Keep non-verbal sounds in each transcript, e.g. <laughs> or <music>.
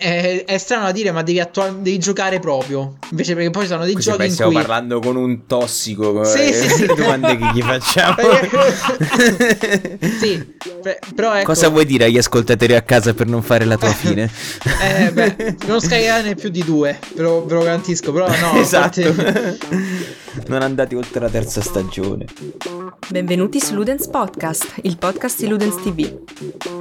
è, è, strano da dire, ma devi, attua- devi, giocare proprio. Invece, perché poi ci sono dei Così giochi. in stiamo cui... parlando con un tossico. Sì, eh, sì, sì. <laughs> domande che gli facciamo. sì, però ecco. Cosa vuoi dire agli ascoltatori a casa per non fare la tua <laughs> fine? eh, beh, non scaricare più di due, ve lo, ve lo garantisco. Però, no, esatto. Parte... <laughs> non andate oltre la terza stagione. Benvenuti su Ludens Podcast, il podcast di Ludens TV.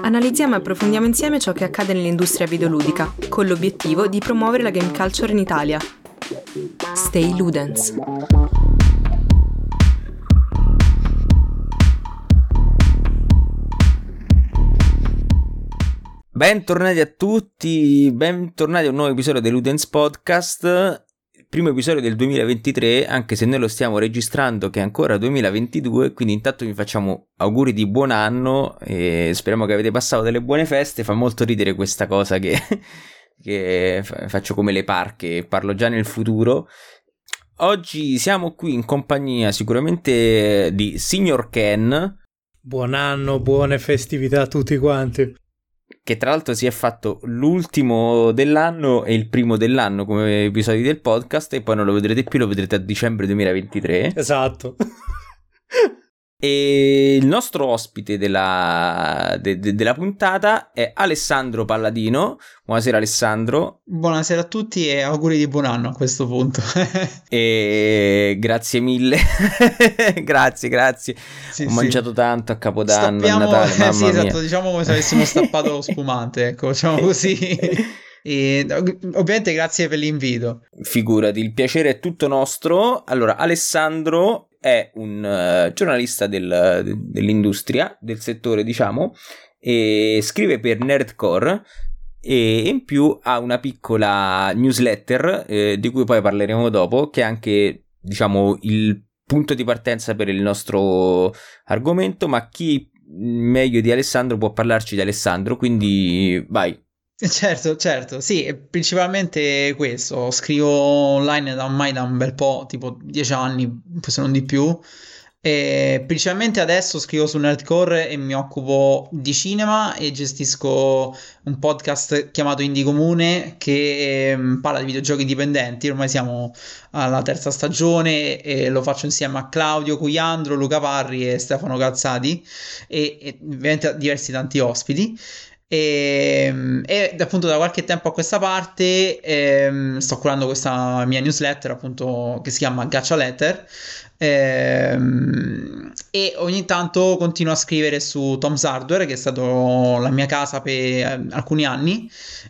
Analizziamo e approfondiamo insieme ciò che accade nell'industria videoludica, con l'obiettivo di promuovere la game culture in Italia. Stay Ludens. Bentornati a tutti, bentornati a un nuovo episodio del Ludens Podcast primo episodio del 2023, anche se noi lo stiamo registrando che è ancora 2022, quindi intanto vi facciamo auguri di buon anno e speriamo che avete passato delle buone feste, fa molto ridere questa cosa che, <laughs> che faccio come le parche, parlo già nel futuro. Oggi siamo qui in compagnia sicuramente di Signor Ken. Buon anno, buone festività a tutti quanti che tra l'altro si è fatto l'ultimo dell'anno e il primo dell'anno come episodi del podcast e poi non lo vedrete più, lo vedrete a dicembre 2023. Esatto. <laughs> E il nostro ospite della, de, de, della puntata è Alessandro Palladino. Buonasera Alessandro. Buonasera a tutti e auguri di buon anno a questo punto. <laughs> e grazie mille. <laughs> grazie, grazie. Sì, Ho sì. mangiato tanto a Capodanno, Stappiamo... a Natale. <laughs> Mamma sì, esatto, mia. diciamo come se avessimo stappato lo spumante, ecco, diciamo così. E, ovviamente grazie per l'invito. Figurati, il piacere è tutto nostro. Allora, Alessandro è un uh, giornalista del, de, dell'industria, del settore, diciamo, e scrive per Nerdcore e in più ha una piccola newsletter eh, di cui poi parleremo dopo, che è anche, diciamo, il punto di partenza per il nostro argomento, ma chi meglio di Alessandro può parlarci di Alessandro, quindi vai. Certo, certo, sì, principalmente questo, scrivo online da ormai da un bel po', tipo dieci anni, se non di più, e principalmente adesso scrivo su Nerdcore e mi occupo di cinema e gestisco un podcast chiamato Indie Comune che eh, parla di videogiochi indipendenti, ormai siamo alla terza stagione e lo faccio insieme a Claudio Cuiandro, Luca Parri e Stefano Calzati e, e ovviamente diversi tanti ospiti. E, e, appunto da qualche tempo a questa parte ehm, sto curando questa mia newsletter appunto che si chiama Gacha Letter. Ehm, e ogni tanto continuo a scrivere su Tom's Hardware che è stato la mia casa per eh, alcuni anni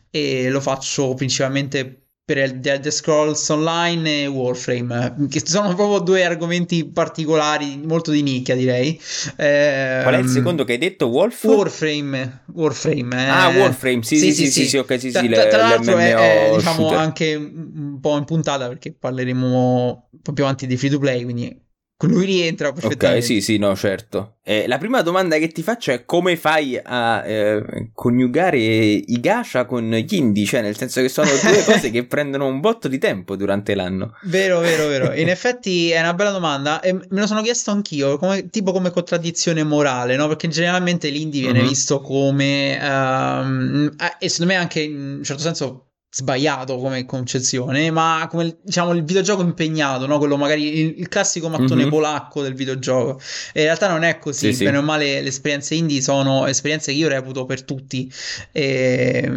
e lo faccio principalmente per The Elder Scrolls Online e Warframe, che sono proprio due argomenti particolari, molto di nicchia direi. Eh, Qual è il secondo che hai detto? Wolf? Warframe. Warframe eh. Ah, Warframe, sì, sì, sì, sì, sì, sì ok, sì, tra, sì, tra, tra l'altro è, è diciamo anche un po' in puntata perché parleremo un po' più avanti di free to play, quindi lui rientra perfettamente. Ok, sì, sì, no, certo. Eh, la prima domanda che ti faccio è come fai a eh, coniugare i gacha con gli indie? Cioè, nel senso che sono due <laughs> cose che prendono un botto di tempo durante l'anno. Vero, vero, vero. <laughs> In effetti è una bella domanda e me lo sono chiesto anch'io, come, tipo come contraddizione morale, no? Perché generalmente l'indie viene uh-huh. visto come... Um, e secondo me anche in un certo senso sbagliato come concezione, ma come diciamo il videogioco impegnato, no? quello magari il, il classico mattone mm-hmm. polacco del videogioco. E in realtà non è così, sì, bene sì. o male le esperienze indie sono esperienze che io reputo per tutti. E,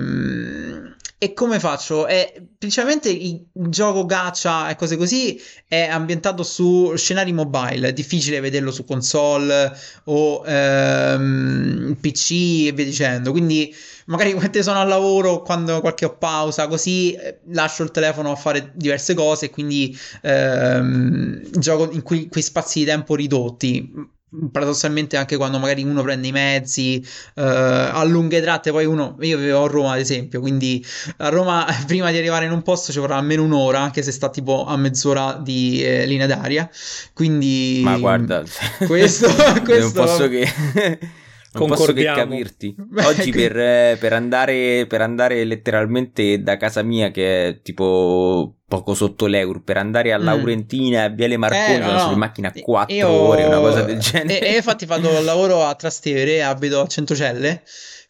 e come faccio? È, principalmente il gioco gacha e cose così è ambientato su scenari mobile, è difficile vederlo su console o ehm, PC e via dicendo. Quindi magari <laughs> quando sono al lavoro, quando qualche ho pausa, così lascio il telefono a fare diverse cose, quindi ehm, gioco in quei, quei spazi di tempo ridotti. Paradossalmente anche quando magari uno prende i mezzi uh, a lunghe tratte poi uno io vivevo a Roma ad esempio quindi a Roma <laughs> prima di arrivare in un posto ci vorrà almeno un'ora anche se sta tipo a mezz'ora di eh, linea d'aria. Quindi ma guarda <laughs> questo, questo non posso che non posso che capirti. <laughs> Oggi per, per, andare, per andare letteralmente da casa mia, che è tipo poco sotto l'euro, per andare a Laurentina e mm. a Viale Marconi, eh, no, sono no. in macchina 4 io... ore, una cosa del genere. E, e infatti vado al lavoro a Trastevere, abito a Centocelle,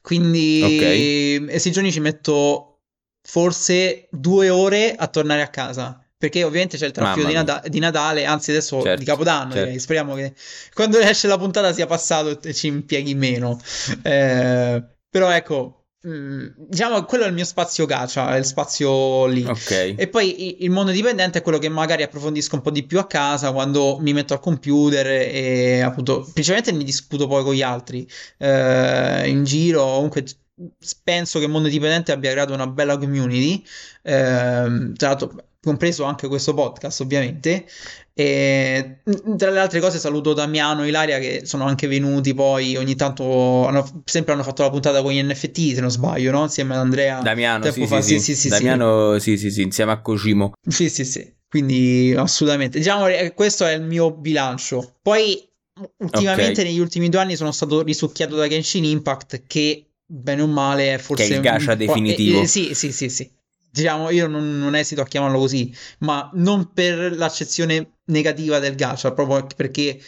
quindi okay. questi giorni ci metto forse due ore a tornare a casa. Perché ovviamente c'è il traffico di, Nata- di, Natale, anzi adesso certo, di Capodanno, certo. speriamo che quando esce la puntata sia passato e ci impieghi meno. Eh, però ecco, Mm, diciamo quello è il mio spazio gacha, è il spazio lì. Okay. E poi il mondo indipendente è quello che magari approfondisco un po' di più a casa quando mi metto al computer e appunto, principalmente mi discuto poi con gli altri eh, in giro. Comunque penso che il mondo indipendente abbia creato una bella community. Eh, tra l'altro compreso anche questo podcast ovviamente. E tra le altre cose saluto Damiano e Ilaria che sono anche venuti poi ogni tanto hanno, sempre hanno fatto la puntata con gli NFT se non sbaglio no? insieme ad Andrea Damiano sì sì, sì, sì, sì, Damiano sì sì sì insieme a Cosimo sì sì sì. Quindi assolutamente. Diciamo che questo è il mio bilancio. Poi ultimamente okay. negli ultimi due anni sono stato risucchiato da Genshin Impact che bene o male è forse che è il gacha definitivo eh, eh, sì sì sì sì diciamo, io non, non, esito a chiamarlo così, ma non per l'accezione negativa del gacha, proprio perché...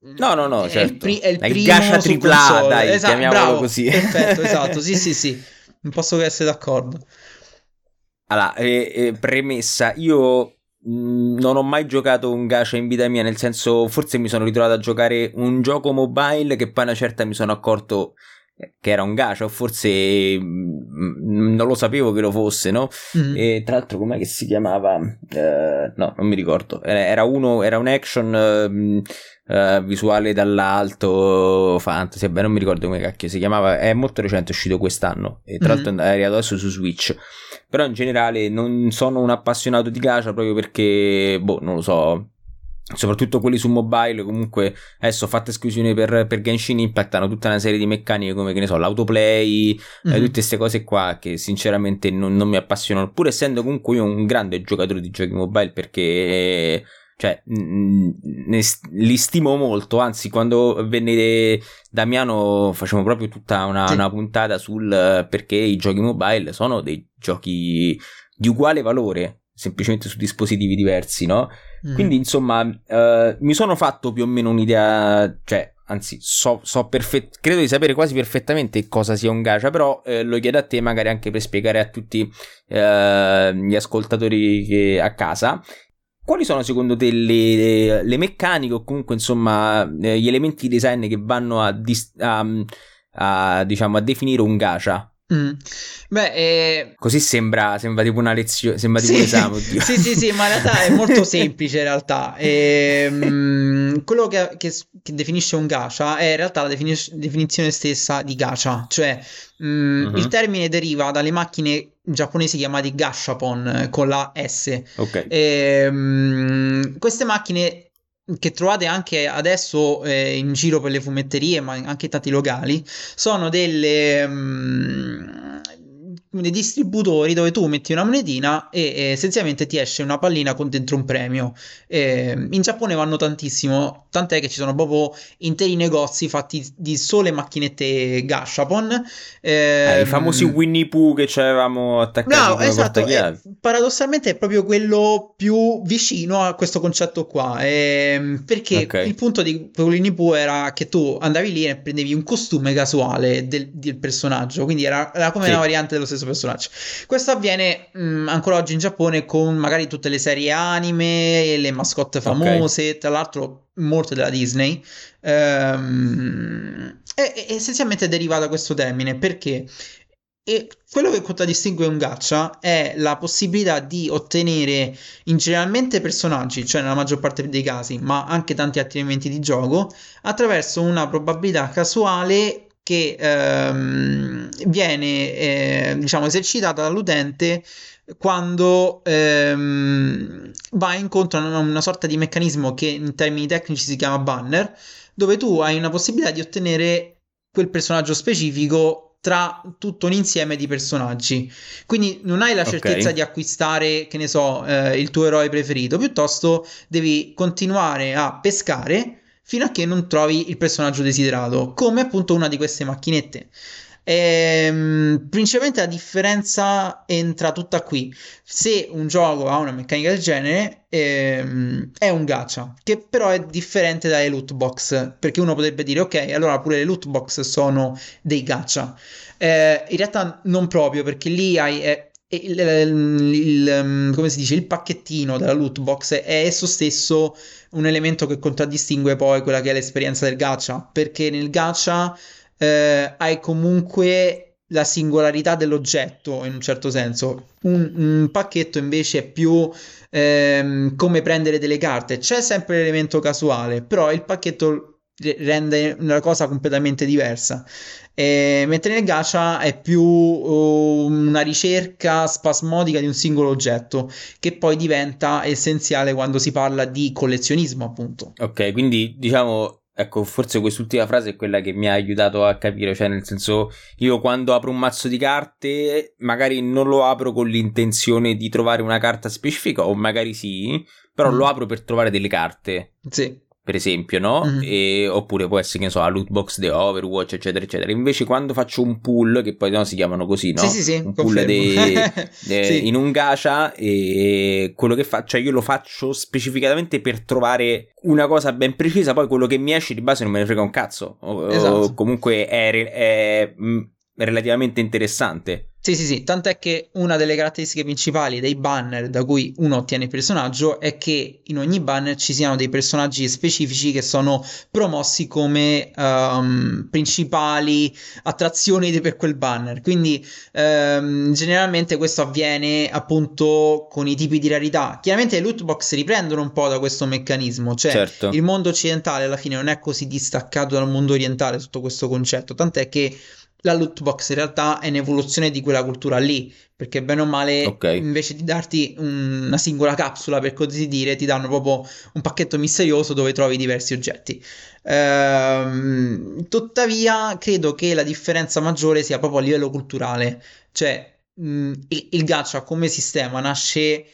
No, no, no, è certo. Il, pri- è il primo gacha tripla, dai, esatto, chiamiamolo bravo, così. Perfetto, esatto, sì, sì, sì, <laughs> non posso che essere d'accordo. Allora, eh, eh, premessa, io mh, non ho mai giocato un gacha in vita mia, nel senso, forse mi sono ritrovato a giocare un gioco mobile che poi una certa mi sono accorto che era un gacha o forse mh, non lo sapevo che lo fosse no? Mm. e tra l'altro com'è che si chiamava eh, no non mi ricordo era uno era un action eh, eh, visuale dall'alto fantasy beh non mi ricordo come cacchio si chiamava è molto recente è uscito quest'anno e tra mm. l'altro è arrivato adesso su Switch però in generale non sono un appassionato di gacha proprio perché boh non lo so soprattutto quelli su mobile comunque adesso fatte esclusioni per, per Genshin Impact hanno tutta una serie di meccaniche come che ne so l'autoplay mm-hmm. eh, mhm. tutte queste cose qua che sinceramente non, non, mi appassionano pur essendo comunque io un grande giocatore di giochi mobile perché cioè ne, li stimo molto anzi quando venne Damiano facciamo proprio tutta una, sì. una puntata sul perché i giochi mobile sono dei giochi di uguale valore semplicemente su dispositivi diversi no? Mm. Quindi, insomma, uh, mi sono fatto più o meno un'idea, cioè, anzi, so, so perfett- credo di sapere quasi perfettamente cosa sia un gacha, però eh, lo chiedo a te magari anche per spiegare a tutti eh, gli ascoltatori che, a casa. Quali sono secondo te le, le meccaniche o comunque insomma eh, gli elementi di design che vanno a, dis- a, a, diciamo, a definire un gacha? Mm. Beh, eh... così sembra, sembra tipo una lezione, sembra tipo sì. un esame. Oddio. sì, sì, sì, ma in realtà è molto <laughs> semplice. In realtà, e, ehm, quello che, che, che, definisce un gacha è in realtà la defini- definizione stessa di gacha, cioè mm, uh-huh. il termine deriva dalle macchine giapponesi chiamate gashapon con la S. Ok. E, um, queste macchine che trovate anche adesso eh, in giro per le fumetterie, ma anche tanti locali, sono delle, um, dei distributori dove tu metti una monetina e, e essenzialmente ti esce una pallina con dentro un premio. E, in Giappone vanno tantissimo, tant'è che ci sono proprio interi negozi fatti di sole macchinette Gashapon. Eh, I famosi Winnie Pooh che ci avevamo attaccato no, esatto, è, paradossalmente è proprio quello più vicino a questo concetto qua. Eh, perché okay. il punto di Winnie Pooh era che tu andavi lì e prendevi un costume casuale del, del personaggio, quindi era, era come sì. una variante dello stesso stesso personaggio. Questo avviene mh, mm, ancora oggi in Giappone con magari tutte le serie anime, le mascotte famose, okay. tra l'altro molte della Disney. Ehm, e, e essenzialmente deriva da questo termine perché e quello che contraddistingue un gacha è la possibilità di ottenere in generalmente personaggi, cioè nella maggior parte dei casi, ma anche tanti altri elementi di gioco, attraverso una probabilità casuale che ehm, viene eh, diciamo esercitata dall'utente quando ehm, va incontro a una, sorta di meccanismo che in termini tecnici si chiama banner, dove tu hai una possibilità di ottenere quel personaggio specifico tra tutto un insieme di personaggi. Quindi non hai la certezza okay. di acquistare, che ne so, eh, il tuo eroe preferito, piuttosto devi continuare a pescare fino a che non trovi il personaggio desiderato, come appunto una di queste macchinette. Ehm, principalmente la differenza entra tutta qui. Se un gioco ha una meccanica del genere, ehm, è un gacha, che però è differente dalle loot box, perché uno potrebbe dire ok, allora pure le loot box sono dei gacha. Eh, in realtà non proprio, perché lì hai, è il, il, il, come si dice, il pacchettino della loot box è esso stesso un elemento che contraddistingue poi quella che è l'esperienza del gacha, perché nel gacha eh, hai comunque la singolarità dell'oggetto in un certo senso. Un, un pacchetto invece è più ehm, come prendere delle carte. C'è sempre l'elemento casuale, però il pacchetto rende una cosa completamente diversa. E, mentre nel gacha è più uh, una ricerca spasmodica di un singolo oggetto che poi diventa essenziale quando si parla di collezionismo, appunto. Ok, quindi diciamo Ecco, forse quest'ultima frase è quella che mi ha aiutato a capire, cioè nel senso io quando apro un mazzo di carte magari non lo apro con l'intenzione di trovare una carta specifica o magari sì, però mm. lo apro per trovare delle carte. Sì per esempio, no? Mm-hmm. E, oppure può essere, che ne so, la loot box di Overwatch, eccetera, eccetera. Invece quando faccio un pull, che poi no, si chiamano così, no? Sì, sì, sì, un pull dei, <laughs> de, sì. in un gacha e quello che faccio, cioè io lo faccio specificatamente per trovare una cosa ben precisa, poi quello che mi esce di base non me ne frega un cazzo. O, esatto. o comunque è, è, è mm, relativamente interessante. Sì, sì, sì, tant'è che una delle caratteristiche principali dei banner da cui uno ottiene il personaggio è che in ogni banner ci siano dei personaggi specifici che sono promossi come um, principali attrazioni per quel banner. Quindi um, generalmente questo avviene appunto con i tipi di rarità. Chiaramente le loot box riprendono un po' da questo meccanismo, cioè certo. il mondo occidentale alla fine non è così distaccato dal mondo orientale sotto questo concetto, tant'è che la loot box in realtà è un'evoluzione di quella cultura lì, perché bene o male, okay. invece di darti una singola capsula, per così dire, ti danno proprio un pacchetto misterioso dove trovi diversi oggetti. Ehm, tuttavia, credo che la differenza maggiore sia proprio a livello culturale, cioè mh, il, il gacha come sistema nasce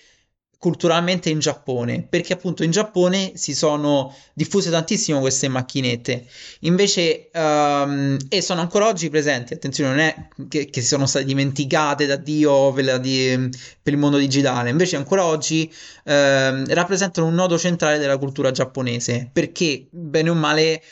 culturalmente in Giappone, perché appunto in Giappone si sono diffuse tantissimo queste macchinette, invece um, e sono ancora oggi presenti, attenzione, non è che, che sono state dimenticate da Dio per, di, per, il mondo digitale, invece ancora oggi um, rappresentano un nodo centrale della cultura giapponese, perché bene o male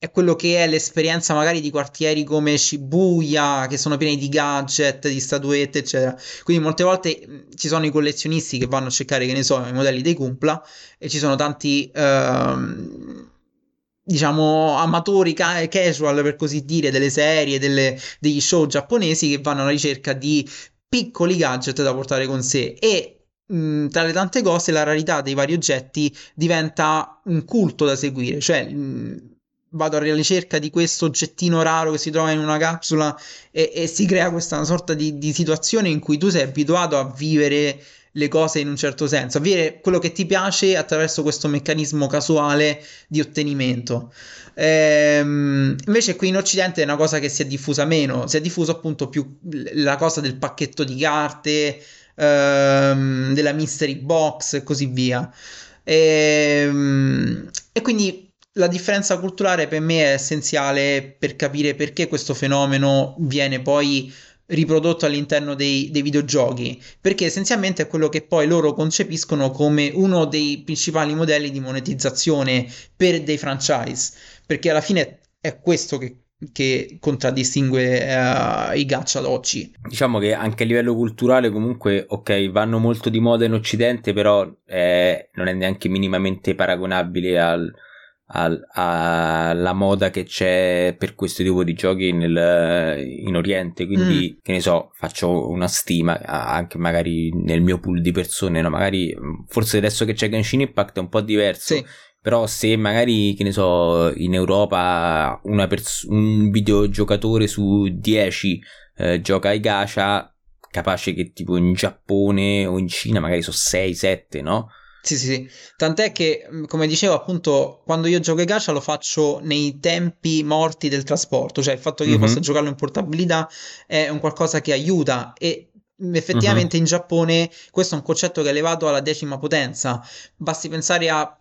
è quello che è l'esperienza magari di quartieri come Shibuya, che sono pieni di gadget, di statuette, eccetera. Quindi molte volte ci sono i collezionisti che vanno a cercare, che ne so, i modelli dei Kumpla e ci sono tanti... Ehm, diciamo amatori ca- casual per così dire delle serie, delle, degli show giapponesi che vanno alla ricerca di piccoli gadget da portare con sé e mh, tra le tante cose la rarità dei vari oggetti diventa un culto da seguire, cioè mh, vado alla ricerca di questo oggettino raro che si trova in una capsula e, e si crea questa sorta di, di, situazione in cui tu sei abituato a vivere le cose in un certo senso, a vivere quello che ti piace attraverso questo meccanismo casuale di ottenimento. Ehm, invece qui in Occidente è una cosa che si è diffusa meno, si è diffusa appunto più la cosa del pacchetto di carte, ehm, della mystery box e così via. Ehm, e quindi la differenza culturale per me è essenziale per capire perché questo fenomeno viene poi riprodotto all'interno dei, dei, videogiochi, perché essenzialmente è quello che poi loro concepiscono come uno dei principali modelli di monetizzazione per dei franchise, perché alla fine è questo che, che contraddistingue uh, i gacha ad oggi. Diciamo che anche a livello culturale comunque, ok, vanno molto di moda in Occidente, però eh, non è neanche minimamente paragonabile al alla moda che c'è per questo tipo di giochi nel, in Oriente. Quindi, mm. che ne so, faccio una stima anche magari nel mio pool di persone. No? Magari forse adesso che c'è Genshin Impact è un po' diverso. Sì. Però se magari, che ne so, in Europa pers- un videogiocatore su 10 eh, gioca ai gacha, capace che tipo in Giappone o in Cina magari sono 6-7, no? Sì, sì, sì. Tant'è che, mm, come dicevo, appunto, quando io gioco ai gacha lo faccio nei tempi morti del trasporto, cioè il fatto che mm-hmm. io possa giocarlo in portabilità è un qualcosa che aiuta e mm, effettivamente mm-hmm. in Giappone questo è un concetto che è elevato alla decima potenza. Basti pensare a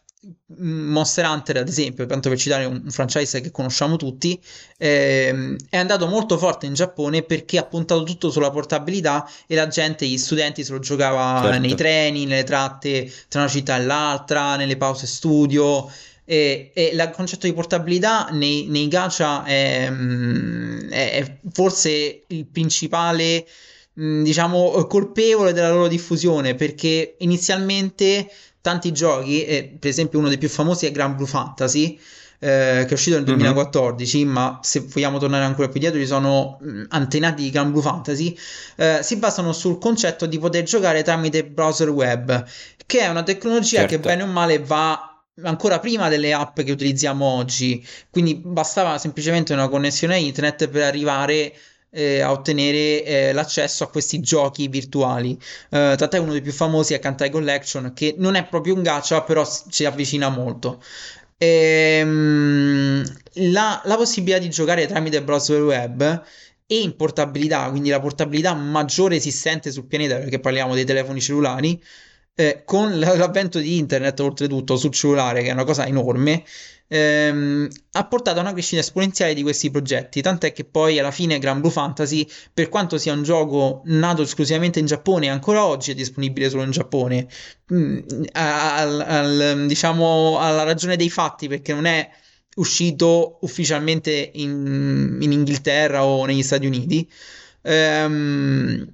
Monster Hunter, ad esempio, tanto per citare un, un franchise che conosciamo tutti, ehm, è andato molto forte in Giappone perché ha puntato tutto sulla portabilità e la gente, gli studenti se lo giocava certo. nei treni, nelle tratte tra una città e l'altra, nelle pause studio. E, e il concetto di portabilità nei, nei gacha è, mm, è, è forse il principale mh, diciamo, colpevole della loro diffusione perché inizialmente tanti giochi, e per esempio uno dei più famosi è Grand Blue Fantasy, eh, che è uscito nel 2014, mm-hmm. ma se vogliamo tornare ancora più dietro, ci sono mh, antenati di Grand Blue Fantasy, eh, si basano sul concetto di poter giocare tramite browser web, che è una tecnologia certo. che bene o male va ancora prima delle app che utilizziamo oggi, quindi bastava semplicemente una connessione a internet per arrivare eh, a ottenere eh, l'accesso a questi giochi virtuali. Uh, tant'è uno dei più famosi è Kantai Collection, che non è proprio un gacha, però ci avvicina molto. Ehm, la, la possibilità di giocare tramite browser web e in portabilità, quindi la portabilità maggiore esistente sul pianeta, perché parliamo dei telefoni cellulari, eh, con l'avvento di internet oltretutto sul cellulare, che è una cosa enorme, ehm, ha portato a una crescita esponenziale di questi progetti, tant'è che poi alla fine Gran Blue Fantasy, per quanto sia un gioco nato esclusivamente in Giappone, ancora oggi è disponibile solo in Giappone, mm, al, al, diciamo alla ragione dei fatti, perché non è uscito ufficialmente in, in Inghilterra o negli Stati Uniti. Ehm,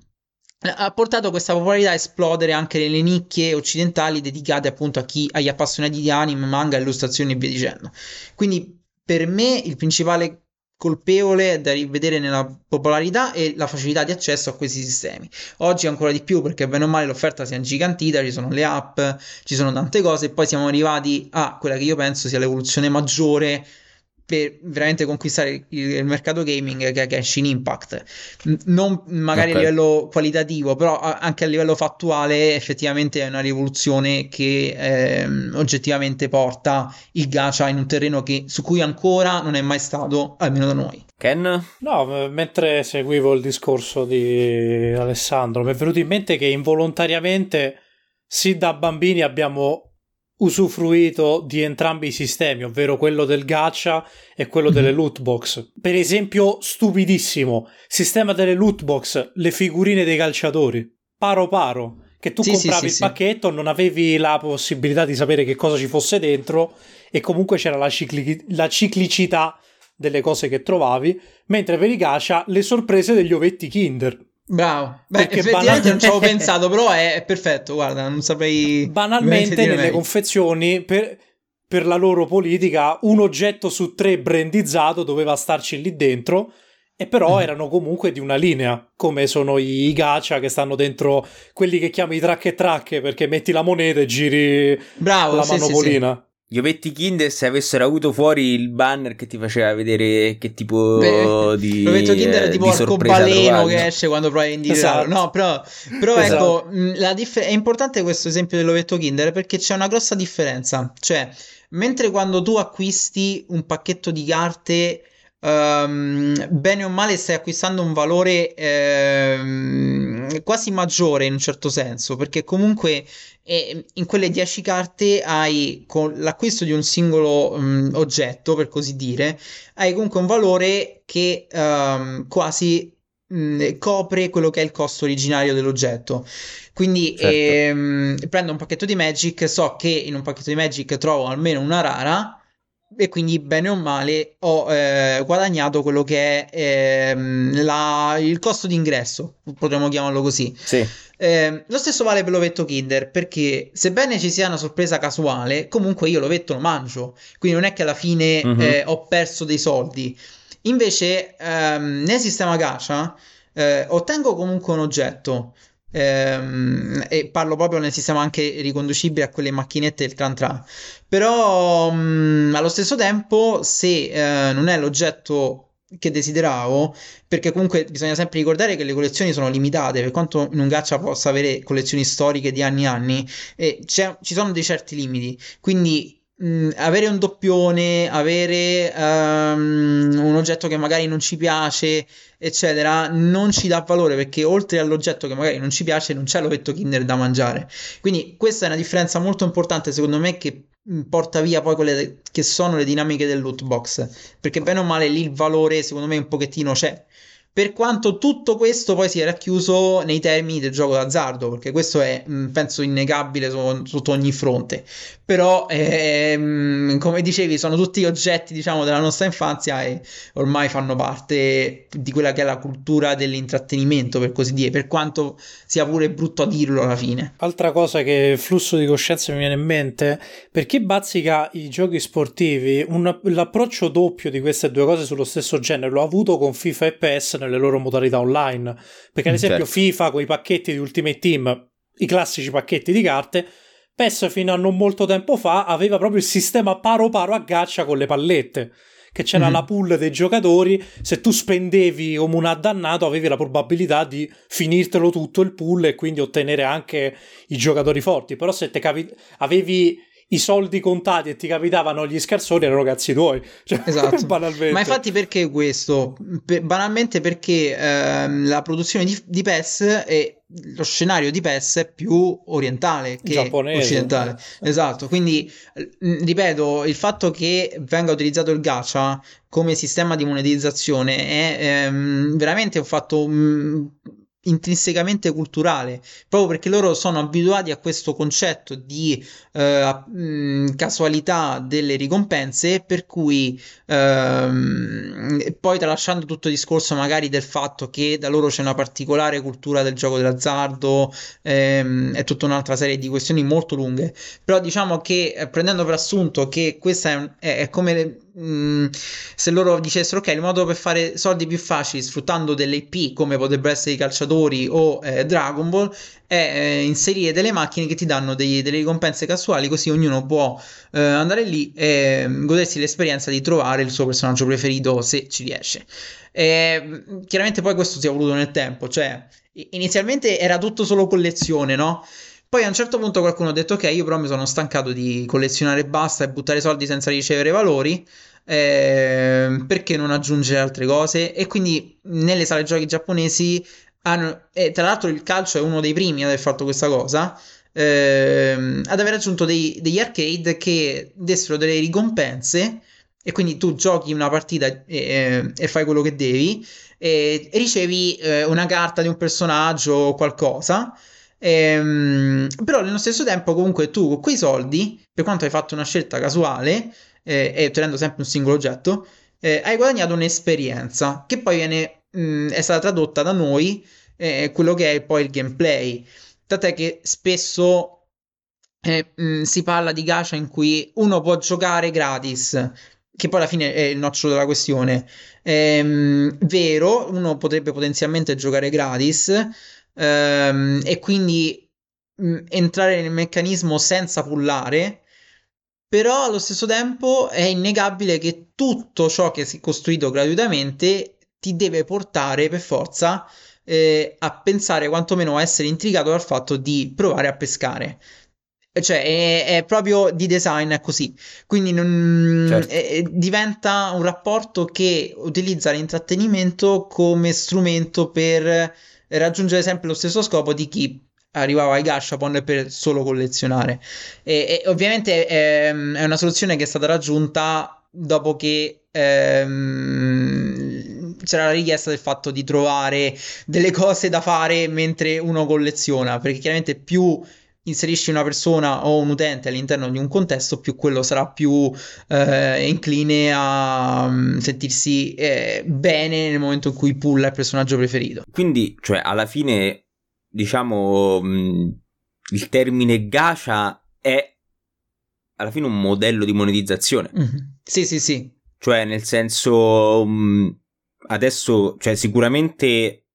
ha portato questa popolarità a esplodere anche nelle nicchie occidentali dedicate appunto a chi, agli appassionati di anime, manga, illustrazioni e via dicendo. Quindi per me il principale colpevole da rivedere nella popolarità e la facilità di accesso a questi sistemi. Oggi ancora di più perché bene o male l'offerta si è ingigantita, ci sono le app, ci sono tante cose e poi siamo arrivati a quella che io penso sia l'evoluzione maggiore per veramente conquistare il, il mercato gaming che è Genshin Impact non magari okay. a livello qualitativo però anche a livello fattuale effettivamente è una rivoluzione che eh, oggettivamente porta il gacha in un terreno che, su cui ancora non è mai stato almeno da noi Ken? No, mentre seguivo il discorso di Alessandro mi è venuto in mente che involontariamente sì da bambini abbiamo usufruito di entrambi i sistemi, ovvero quello del gacha e quello delle loot box. Per esempio, stupidissimo, sistema delle loot box, le figurine dei calciatori, paro paro, che tu sì, compravi sì, il sì, pacchetto, non avevi la possibilità di sapere che cosa ci fosse dentro e comunque c'era la, cicli- la ciclicità delle cose che trovavi, mentre per i gacha le sorprese degli ovetti Kinder. Bravo, beh, effettivamente banalmente... non ci avevo <laughs> pensato, però è, è, perfetto, guarda, non saprei... Banalmente nelle meglio. confezioni, per, per, la loro politica, un oggetto su tre brandizzato doveva starci lì dentro, e però mm. erano comunque di una linea, come sono i, i gacha che stanno dentro quelli che chiami track e track, perché metti la moneta e giri Bravo, la sì, manopolina. Sì, sì. Gli ovetti Kinder se avessero avuto fuori il banner che ti faceva vedere che tipo Beh, di l'ovetto Kinder è tipo arcobaleno che esce quando provi a individuarlo esatto. no però, però esatto. ecco dif- è importante questo esempio dell'ovetto Kinder perché c'è una grossa differenza cioè mentre quando tu acquisti un pacchetto di carte Um, bene o male stai acquistando un valore um, quasi maggiore in un certo senso perché comunque eh, in quelle 10 carte hai con l'acquisto di un singolo um, oggetto per così dire hai comunque un valore che quasi copre quello che è il costo originario dell'oggetto quindi certo. ehm, prendo un pacchetto di Magic so che in un pacchetto di Magic trovo almeno una rara e quindi bene o male ho eh, guadagnato quello che è ehm, la, il costo d'ingresso, potremmo chiamarlo così. Sì. Eh, lo stesso vale per l'ovetto Kinder, perché sebbene ci sia una sorpresa casuale, comunque io l'ovetto lo mangio, quindi non è che alla fine mm-hmm. eh, ho perso dei soldi. Invece ehm, nel sistema gacha eh, ottengo comunque un oggetto ehm, e parlo proprio nel sistema anche riconducibile a quelle macchinette del Clan Tra. Però mh, mm, allo stesso tempo, se eh, non è l'oggetto che desideravo, perché comunque bisogna sempre ricordare che le collezioni sono limitate, per quanto in un gacha possa avere collezioni storiche di anni e anni, e ci sono dei certi limiti. Quindi mh, avere un doppione, avere um, un oggetto che magari non ci piace, eccetera, non ci dà valore perché oltre all'oggetto che magari non ci piace non c'è l'ovetto Kinder da mangiare. Quindi questa è una differenza molto importante secondo me che porta via poi quelle che sono le dinamiche del loot box perché bene o male lì il valore secondo me un pochettino c'è per quanto tutto questo poi sia racchiuso nei termini del gioco d'azzardo, perché questo è, mm, penso, innegabile sotto ogni fronte. Però, ehm, come dicevi, sono tutti oggetti, diciamo, della nostra infanzia e ormai fanno parte di quella che è la cultura dell'intrattenimento, per così dire, per quanto sia pure brutto a dirlo alla fine. Altra cosa che flusso di coscienza mi viene in mente, per chi bazzica i giochi sportivi, un, l'approccio doppio di queste due cose sullo stesso genere l'ho avuto con FIFA e PES nelle loro modalità online. Perché, ad mm, esempio, certo. FIFA con i pacchetti di Ultimate Team, i classici pacchetti di carte, PES fino a non molto tempo fa aveva proprio il sistema paro paro a gaccia con le pallette. Che c'era mm-hmm. la pool dei giocatori, se tu spendevi come un addannato avevi la probabilità di finirtelo tutto il pool e quindi ottenere anche i giocatori forti. Però se te capi- avevi i soldi contati e ti capitavano gli scarsoni erano cazzi tuoi. <laughs> Cioè, esatto. <laughs> Ma infatti perché questo? Per, banalmente perché ehm, la produzione di, di PES e lo scenario di PES è più orientale che Giapponese. occidentale. Esatto, quindi ripeto, il fatto che venga utilizzato il gacha come sistema di monetizzazione è ehm, veramente un fatto mh, intrinsecamente culturale, proprio perché loro sono abituati a questo concetto di eh, mh, casualità delle ricompense, per cui ehm, poi tralasciando tutto il discorso magari del fatto che da loro c'è una particolare cultura del gioco dell'azzardo ehm, e tutta un'altra serie di questioni molto lunghe, però diciamo che eh, prendendo per assunto che questa è, è come Mm, se loro dicessero ok il modo per fare soldi più facili sfruttando delle IP come potrebbero essere i calciatori o eh, Dragon Ball è eh, inserire delle macchine che ti danno dei, delle ricompense casuali così ognuno può eh, andare lì e mm, godersi l'esperienza di trovare il suo personaggio preferito se ci riesce e, chiaramente poi questo si è evoluto nel tempo cioè inizialmente era tutto solo collezione no? Poi a un certo punto qualcuno ha detto: Ok, io però mi sono stancato di collezionare e basta e buttare soldi senza ricevere valori. Eh, perché non aggiungere altre cose? E quindi nelle sale giochi giapponesi hanno. E tra l'altro il calcio è uno dei primi ad aver fatto questa cosa. Eh, ad aver aggiunto dei, degli arcade che dessero delle ricompense. E quindi tu giochi una partita e, e, e fai quello che devi. E, e ricevi eh, una carta di un personaggio o qualcosa. Ehm, però nello stesso tempo, comunque, tu con quei soldi, per quanto hai fatto una scelta casuale eh, e ottenendo sempre un singolo oggetto, eh, hai guadagnato un'esperienza che poi viene, mh, mm, è stata tradotta da noi eh, quello che è poi il gameplay. Tant'è che spesso eh, mh, mm, si parla di gacha in cui uno può giocare gratis, che poi alla fine è il nocciolo della questione. Ehm, vero, uno potrebbe potenzialmente giocare gratis, ehm, e quindi mh, mm, entrare nel meccanismo senza pullare. Però allo stesso tempo è innegabile che tutto ciò che si è costruito gratuitamente ti deve portare per forza eh, a pensare quantomeno a essere intrigato dal fatto di provare a pescare. Cioè, è, è proprio di design è così. Quindi non, certo. è, diventa un rapporto che utilizza l'intrattenimento come strumento per raggiungere sempre lo stesso scopo di chi arrivava ai Gashapon per solo collezionare. E, e ovviamente è, ehm, è, una soluzione che è stata raggiunta dopo che ehm, c'era la richiesta del fatto di trovare delle cose da fare mentre uno colleziona, perché chiaramente più inserisci una persona o un utente all'interno di un contesto, più quello sarà più eh, incline a um, sentirsi eh, bene nel momento in cui pulla il personaggio preferito. Quindi, cioè, alla fine, diciamo, mh, mm, il termine gacha è alla fine un modello di monetizzazione. Mm-hmm. Sì, sì, sì. Cioè, nel senso, mh, mm, adesso, cioè, sicuramente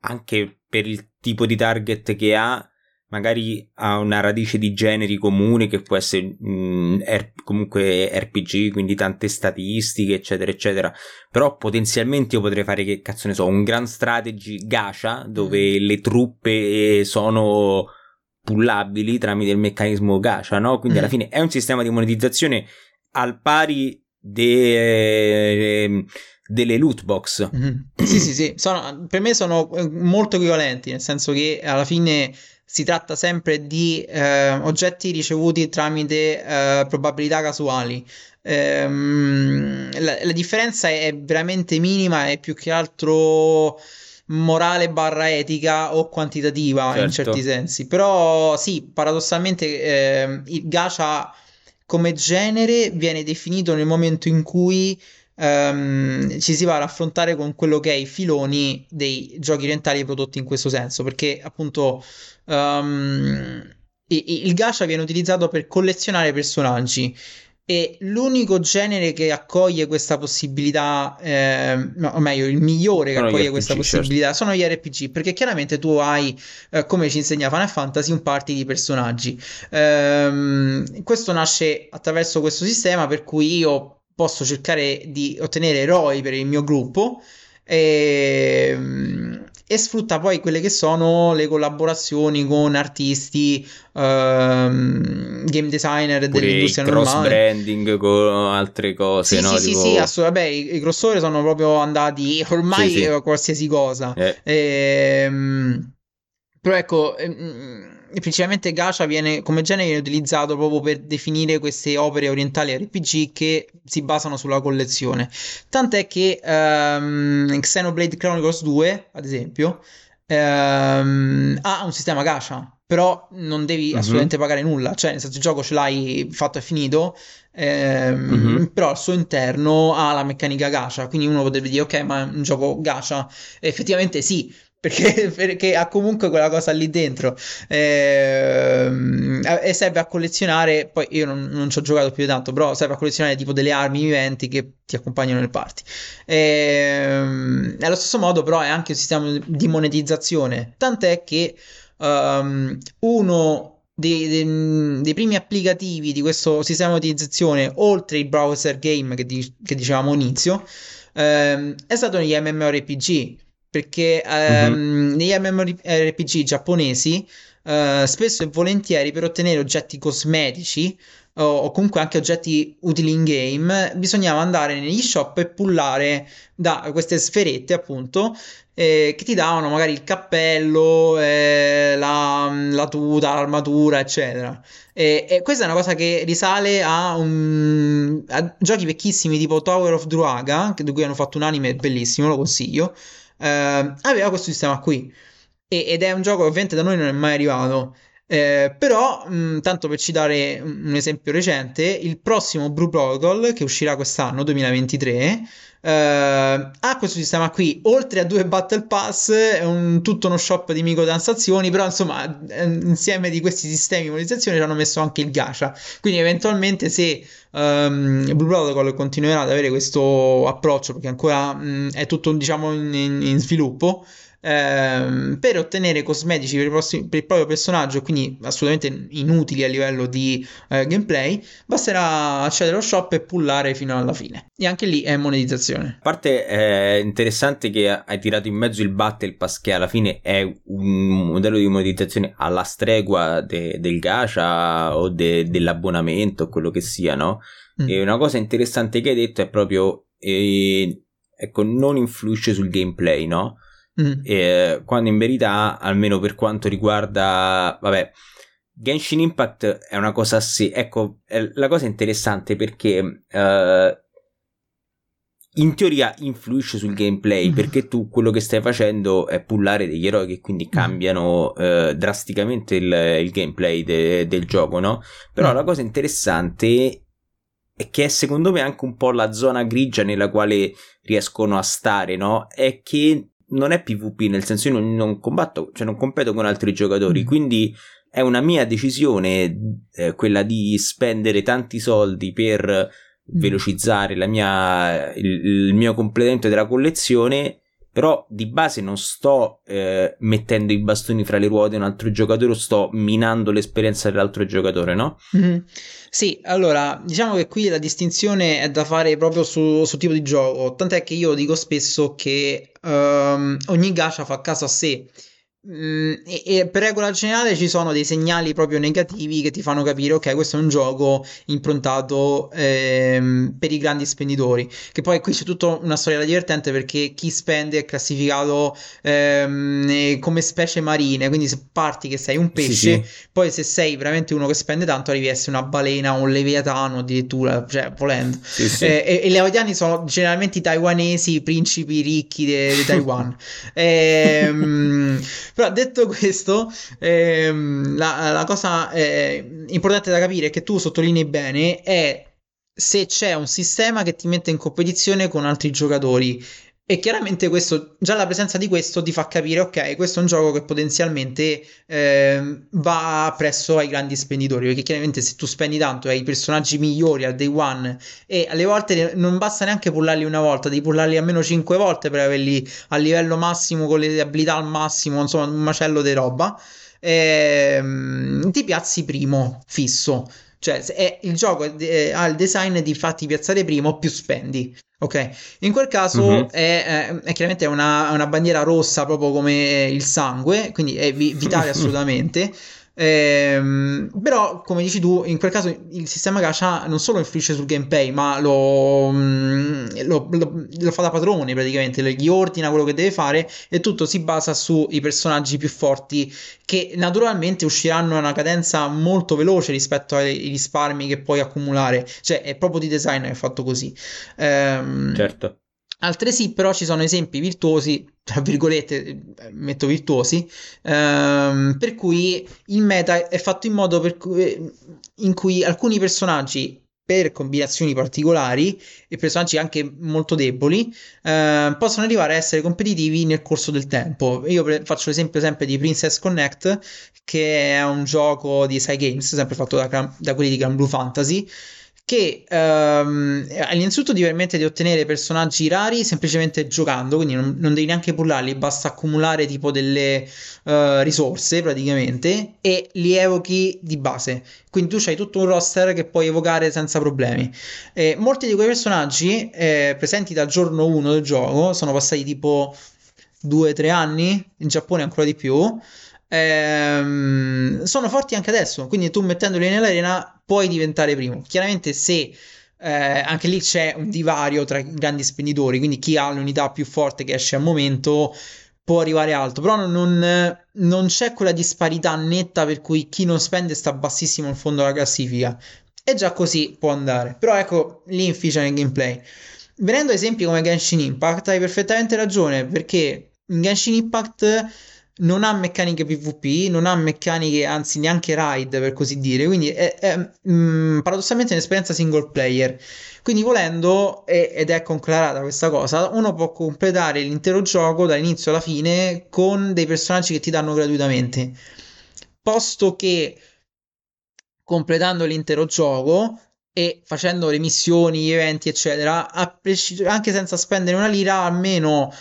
anche per il tipo di target che ha, magari ha una radice di generi comuni che può essere mh, mm, R- comunque RPG, quindi tante statistiche, eccetera, eccetera. Però potenzialmente io potrei fare che cazzo ne so, un grand strategy gacha dove mm. le truppe sono pullabili tramite il meccanismo gacha, no? Quindi mm. alla fine è un sistema di monetizzazione al pari de, eh, delle loot box. Mm-hmm. sì, sì, sì, sono, per me sono eh, molto equivalenti, nel senso che alla fine si tratta sempre di eh, oggetti ricevuti tramite eh, probabilità casuali. Ehm, la, la, differenza è veramente minima, è più che altro morale barra etica o quantitativa certo. in certi sensi. Però sì, paradossalmente eh, il gacha come genere viene definito nel momento in cui um, ci si va ad affrontare con quello che è i filoni dei giochi orientali prodotti in questo senso, perché appunto um, il gacha viene utilizzato per collezionare personaggi e l'unico genere che accoglie questa possibilità, eh, no, o meglio, il migliore che sono accoglie RPG, questa certo. possibilità certo. sono gli RPG, perché chiaramente tu hai, eh, come ci insegna Final Fantasy, un party di personaggi. Ehm, questo nasce attraverso questo sistema per cui io posso cercare di ottenere eroi per il mio gruppo. E, ehm, e sfrutta poi quelle che sono le collaborazioni con artisti, um, game designer Pure dell'industria cross normale. cross branding con altre cose, sì, no? Sì, tipo... sì, sì, assolutamente. Beh, i, i crossover sono proprio andati ormai sì, sì. qualsiasi cosa. Eh. E, um, però ecco... Um, principalmente Gacha viene come genere viene utilizzato proprio per definire queste opere orientali RPG che si basano sulla collezione. Tant'è che um, Xenoblade Chronicles 2, ad esempio, um, ha un sistema Gacha. Però non devi uh-huh. assolutamente pagare nulla, cioè nel senso il gioco ce l'hai fatto e finito, ehm, uh-huh. però al suo interno ha la meccanica gacha, quindi uno potrebbe dire ok ma è un gioco gacha, effettivamente sì, perché, <laughs> perché, ha comunque quella cosa lì dentro. Ehm, e serve a collezionare poi io non, non ci ho giocato più tanto però serve a collezionare tipo delle armi viventi che ti accompagnano nel party ehm, allo stesso modo però è anche un sistema di monetizzazione. Tant'è che um, uno dei, dei, dei, primi applicativi di questo sistema di monetizzazione oltre il browser game che, di, che dicevamo all'inizio ehm, è stato negli MMORPG perché um, mm-hmm. negli MMORPG giapponesi uh, spesso e volentieri per ottenere oggetti cosmetici o, o, comunque anche oggetti utili in game bisognava andare negli shop e pullare da queste sferette appunto eh, che ti davano magari il cappello, eh, la, la, tuta, l'armatura, eccetera. E, e, questa è una cosa che risale a, un, a giochi vecchissimi tipo Tower of Druaga, di cui hanno fatto un anime bellissimo, lo consiglio eh, aveva questo sistema qui. E, ed è un gioco che ovviamente da noi non è mai arrivato. Eh, però, mh, tanto per citare un esempio recente, il prossimo Blue Protocol che uscirà quest'anno, 2023, eh, ha questo sistema qui. Oltre a due Battle Pass, un, tutto uno shop di microtransazioni. Però, insomma, eh, insieme di questi sistemi di monetizzazione ci hanno messo anche il gacha. Quindi, eventualmente, se um, Blue Protocol continuerà ad avere questo approccio, perché ancora mh, è tutto, diciamo, in, in, in sviluppo ehm, per ottenere cosmetici per il, prossimo, per il, proprio personaggio, quindi assolutamente inutili a livello di eh, gameplay, basterà accedere allo shop e pullare fino alla fine. E anche lì è monetizzazione. A parte è interessante che hai tirato in mezzo il Battle Pass, che alla fine è un modello di monetizzazione alla stregua de, del gacha o de, dell'abbonamento, quello che sia, no? Mm. E una cosa interessante che hai detto è proprio. Eh, ecco, non influisce sul gameplay, no? Mm. E, quando in verità, almeno per quanto riguarda, vabbè, Genshin Impact è una cosa sì, ecco, la cosa interessante perché uh, in teoria influisce sul gameplay mm. perché tu quello che stai facendo è pullare degli eroi che quindi mm. cambiano uh, drasticamente il, il gameplay de, del gioco, no? Però mm. la cosa interessante è che è secondo me anche un po' la zona grigia nella quale riescono a stare, no? È che non è PvP, nel senso io non, combatto, cioè non competo con altri giocatori, mm. quindi è una mia decisione eh, quella di spendere tanti soldi per mm. velocizzare mia, il, il, mio completamento della collezione però di base non sto eh, mettendo i bastoni fra le ruote a un altro giocatore o sto minando l'esperienza dell'altro giocatore, no? Mm-hmm. Sì, allora diciamo che qui la distinzione è da fare proprio sul su tipo di gioco, tant'è che io dico spesso che um, ogni gacha fa caso a sé Mm, e, e, per regola generale ci sono dei segnali proprio negativi che ti fanno capire ok questo è un gioco improntato ehm, per i grandi spenditori. Che poi qui c'è tutta una storia divertente perché chi spende è classificato ehm, come specie marine. Quindi se parti che sei un pesce sì, sì. poi se sei veramente uno che spende tanto arrivi a essere una balena o un leviatano addirittura cioè volendo. Sì, eh, e, e, gli leviatani sono generalmente i taiwanesi i principi ricchi di Taiwan. <laughs> Ehm, però detto questo, ehm, la, la, cosa eh, importante da capire che tu sottolinei bene è se c'è un sistema che ti mette in competizione con altri giocatori e chiaramente questo, già la presenza di questo ti fa capire, ok, questo è un gioco che potenzialmente eh, va presso ai grandi spenditori, perché chiaramente se tu spendi tanto e hai i personaggi migliori al day one e alle volte non basta neanche pullarli una volta, devi pullarli almeno 5 volte per averli a livello massimo, con le abilità al massimo, insomma un macello di roba, ehm, ti piazzi primo, fisso. Cioè, è, il gioco è, ha il design di farti piazzare primo, più spendi. Ok, in quel caso mm-hmm. è, è, è, chiaramente una, una, bandiera rossa proprio come il sangue, quindi è vitale <laughs> assolutamente. Ehm, però, come dici tu, in quel caso il sistema gacha non solo influisce sul gameplay, ma lo, mm, lo, lo, lo, fa da padrone praticamente, gli ordina quello che deve fare e tutto si basa sui personaggi più forti che naturalmente usciranno a una cadenza molto veloce rispetto ai risparmi che puoi accumulare. Cioè, è proprio di design che è fatto così. Ehm, certo. Altresì, però, ci sono esempi virtuosi, tra virgolette, metto virtuosi, ehm, per cui il meta è fatto in modo cui, in cui alcuni personaggi, per combinazioni particolari e personaggi anche molto deboli, eh, possono arrivare a essere competitivi nel corso del tempo. Io pre- faccio l'esempio sempre di Princess Connect, che è un gioco di Sai Games, sempre fatto da, da quelli di Gran Blue Fantasy che ehm, innanzitutto ti permette di ottenere personaggi rari semplicemente giocando, quindi non, non devi neanche pullarli, basta accumulare tipo delle uh, risorse praticamente e li evochi di base. Quindi tu hai tutto un roster che puoi evocare senza problemi. E molti di quei personaggi eh, presenti dal giorno 1 del gioco sono passati tipo 2-3 anni, in Giappone ancora di più ehm, sono forti anche adesso. Quindi tu mettendoli nell'arena puoi diventare primo. Chiaramente se eh, anche lì c'è un divario tra i grandi spenditori, quindi chi ha l'unità più forte che esce al momento può arrivare alto, però non, non c'è quella disparità netta per cui chi non spende sta bassissimo in fondo alla classifica. E già così può andare. Però ecco, lì inficia nel gameplay. Venendo a esempi come Genshin Impact, hai perfettamente ragione, perché in Genshin Impact non ha meccaniche PvP, non ha meccaniche, anzi neanche raid per così dire, quindi è, è mh, mm, paradossalmente un'esperienza single player. Quindi volendo, ed è conclarata questa cosa, uno può completare l'intero gioco dall'inizio alla fine con dei personaggi che ti danno gratuitamente. Posto che completando l'intero gioco e facendo le missioni, gli eventi, eccetera, anche senza spendere una lira, almeno